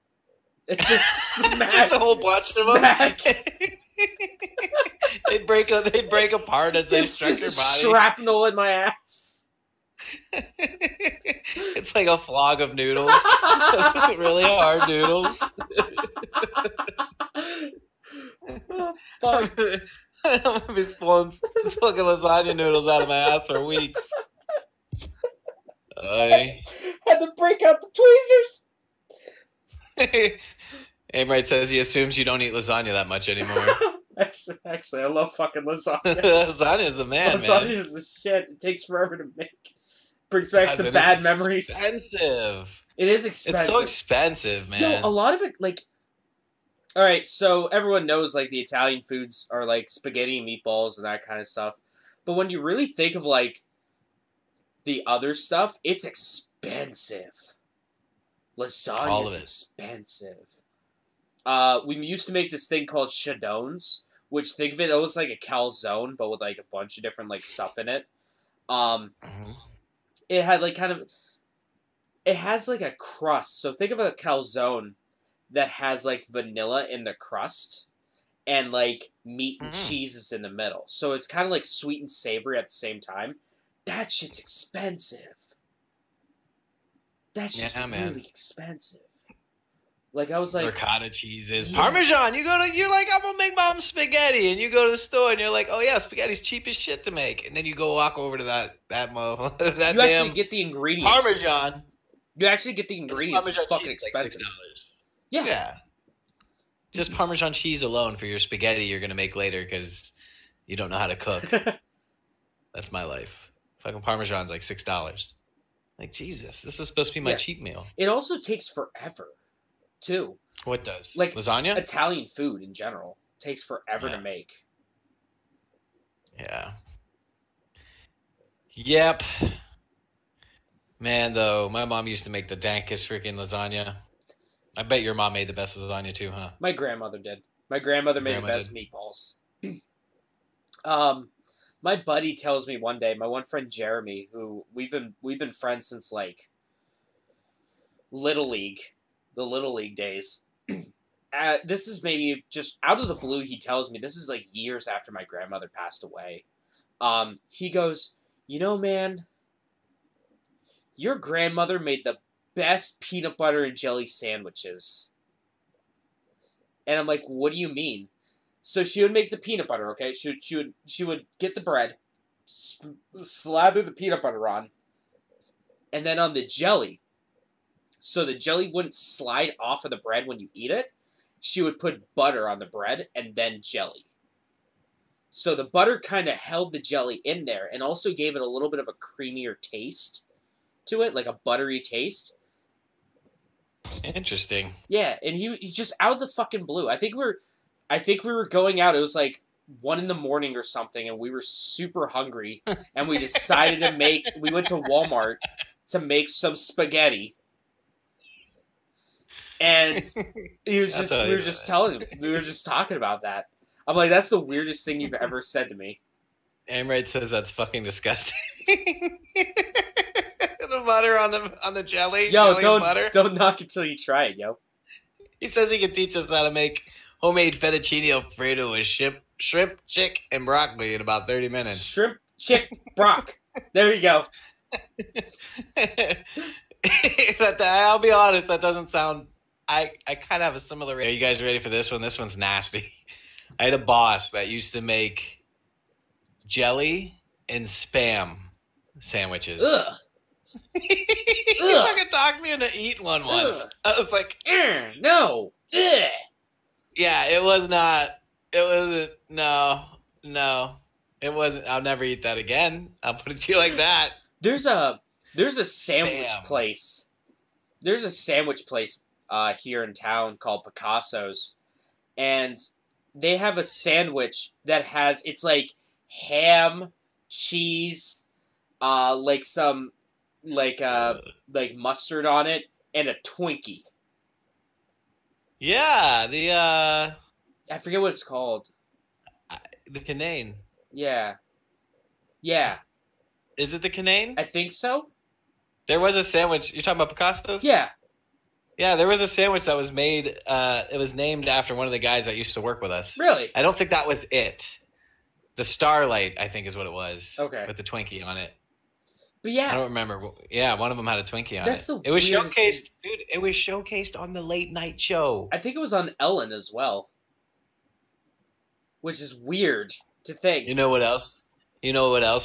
A: It just (laughs) smack,
B: just a whole bunch of them. they'd break. They'd break apart as they
A: It's
B: struck your body.
A: shrapnel in my ass. (laughs)
B: it's like a flog of noodles. (laughs) really hard noodles. (laughs)
A: Fuck.
B: I'm gonna be pulling fucking lasagna noodles out of my ass for weeks. I
A: Had to break out the tweezers.
B: Amrite says he assumes you don't eat lasagna that much anymore.
A: actually, actually, I love fucking lasagna.
B: lasagna is a man,
A: lasagna
B: man.
A: is the shit. It takes forever to make. Brings back some bad memories.
B: Expensive.
A: It is expensive.
B: It's so expensive, man.
A: Yo, a lot of it, like. All right, so everyone knows like the Italian foods are like spaghetti and meatballs and that kind of stuff, but when you really think of like the other stuff, it's expensive. Lasagna is expensive. Uh, we used to make this thing called chadones, which think of it almost like a calzone, but with like a bunch of different like stuff in it. Um,
B: Mhm.
A: It had like kind of it has like a crust. So think of a calzone that has like vanilla in the crust and like meat and
B: Mm.
A: cheeses in the middle. So it's kind of like sweet and savory at the same time. That shit's expensive. That shit's
B: Yeah, man.
A: really expensive like i was like
B: ricotta cheeses,
A: Yeah.
B: parmesan. You go to, you're like, I'm gonna make mom spaghetti, and you go to the store and you're like, oh yeah, spaghetti's cheap as shit to make, and then you go walk over to that that mother (laughs) that
A: you actually get the ingredients
B: parmesan.
A: you actually get the ingredients
B: Parmesan
A: fucking
B: like
A: expensive
B: $6.
A: yeah.
B: Yeah. Just Parmesan cheese alone for your spaghetti you're gonna make later because you don't know how to cook. (laughs) That's my life. Fucking Parmesan's like six dollars. Like Jesus, this was supposed to be my
A: Yeah.
B: cheat meal.
A: It also takes forever, too.
B: What does?
A: Like,
B: lasagna?
A: Italian food in general takes forever
B: Yeah.
A: to make.
B: Yeah. Yep. Man, though, my mom used to make the dankest freaking lasagna. I bet your mom made the best lasagna too, huh?
A: My grandmother did. My grandmother made
B: Grandma
A: the best meatballs. (clears throat) um, my buddy tells me one day, my one friend Jeremy, who we've been we've been friends since like little league, the little league days. (clears throat) uh, this is maybe just out of the blue. He tells me this is like years after my grandmother passed away. Um, he goes, you know, man, your grandmother made the best peanut butter and jelly sandwiches. And I'm like, what do you mean? So she would make the peanut butter, okay? She would, she would, she would get the bread, slather the peanut butter on, and then on the jelly, so the jelly wouldn't slide off of the bread when you eat it, she would put butter on the bread and then jelly. So the butter kind of held the jelly in there and also gave it a little bit of a creamier taste to it, like a buttery taste.
B: Interesting.
A: Yeah, and he he's just out of the fucking blue. I think we are I think we were going out. It was like one in the morning or something, and we were super hungry, and we decided to make. We went to Walmart to make some spaghetti, and (laughs) he was just we
B: you
A: were just
B: it.
A: telling him. We were just talking about that. I'm like, that's the weirdest thing you've ever said to me.
B: Amrite says that's fucking disgusting. (laughs) the butter on the on the jelly.
A: Yo,
B: jelly
A: don't
B: butter.
A: don't knock it till you try it, yo.
B: He says he can teach us how to make homemade fettuccine alfredo with shrimp, shrimp, chick, and broccoli in about thirty minutes.
A: Shrimp, chick, brock. There you go. (laughs)
B: that, I'll be honest, that doesn't sound. I I kind of have a similar. Are you guys ready for this one? This one's nasty. (laughs) I had a boss that used to make jelly and spam sandwiches.
A: Ugh. (laughs)
B: he
A: Ugh.
B: fucking talked me into eating one once.
A: Ugh.
B: I was like,
A: Eh, no. Ugh.
B: yeah, it was not. It wasn't. No, no, it wasn't. I'll never eat that again. I'll put it to you like that.
A: There's a there's a sandwich
B: Spam.
A: place. There's a sandwich place uh, here in town called Picasso's, and they have a sandwich that has it's like ham, cheese, uh, like some like uh like mustard on it, and a Twinkie.
B: Yeah, the uh,
A: I forget what it's called.
B: the canane.
A: Yeah, yeah,
B: Is it the canane?
A: I think so.
B: There was a sandwich. You're talking about Picasso's?
A: Yeah,
B: Yeah, there was a sandwich that was made. Uh, it was named after one of the guys that used to work with us.
A: really.
B: I don't think that was it. The Starlight, I think, is what it was.
A: Okay.
B: With the Twinkie on it.
A: But yeah, I
B: don't remember. Yeah, one of them had a Twinkie on
A: That's
B: it.
A: the
B: it was showcased, dude. It was showcased on the late night show.
A: I think it was on Ellen as well, which is weird to think.
B: You know what else? You know what else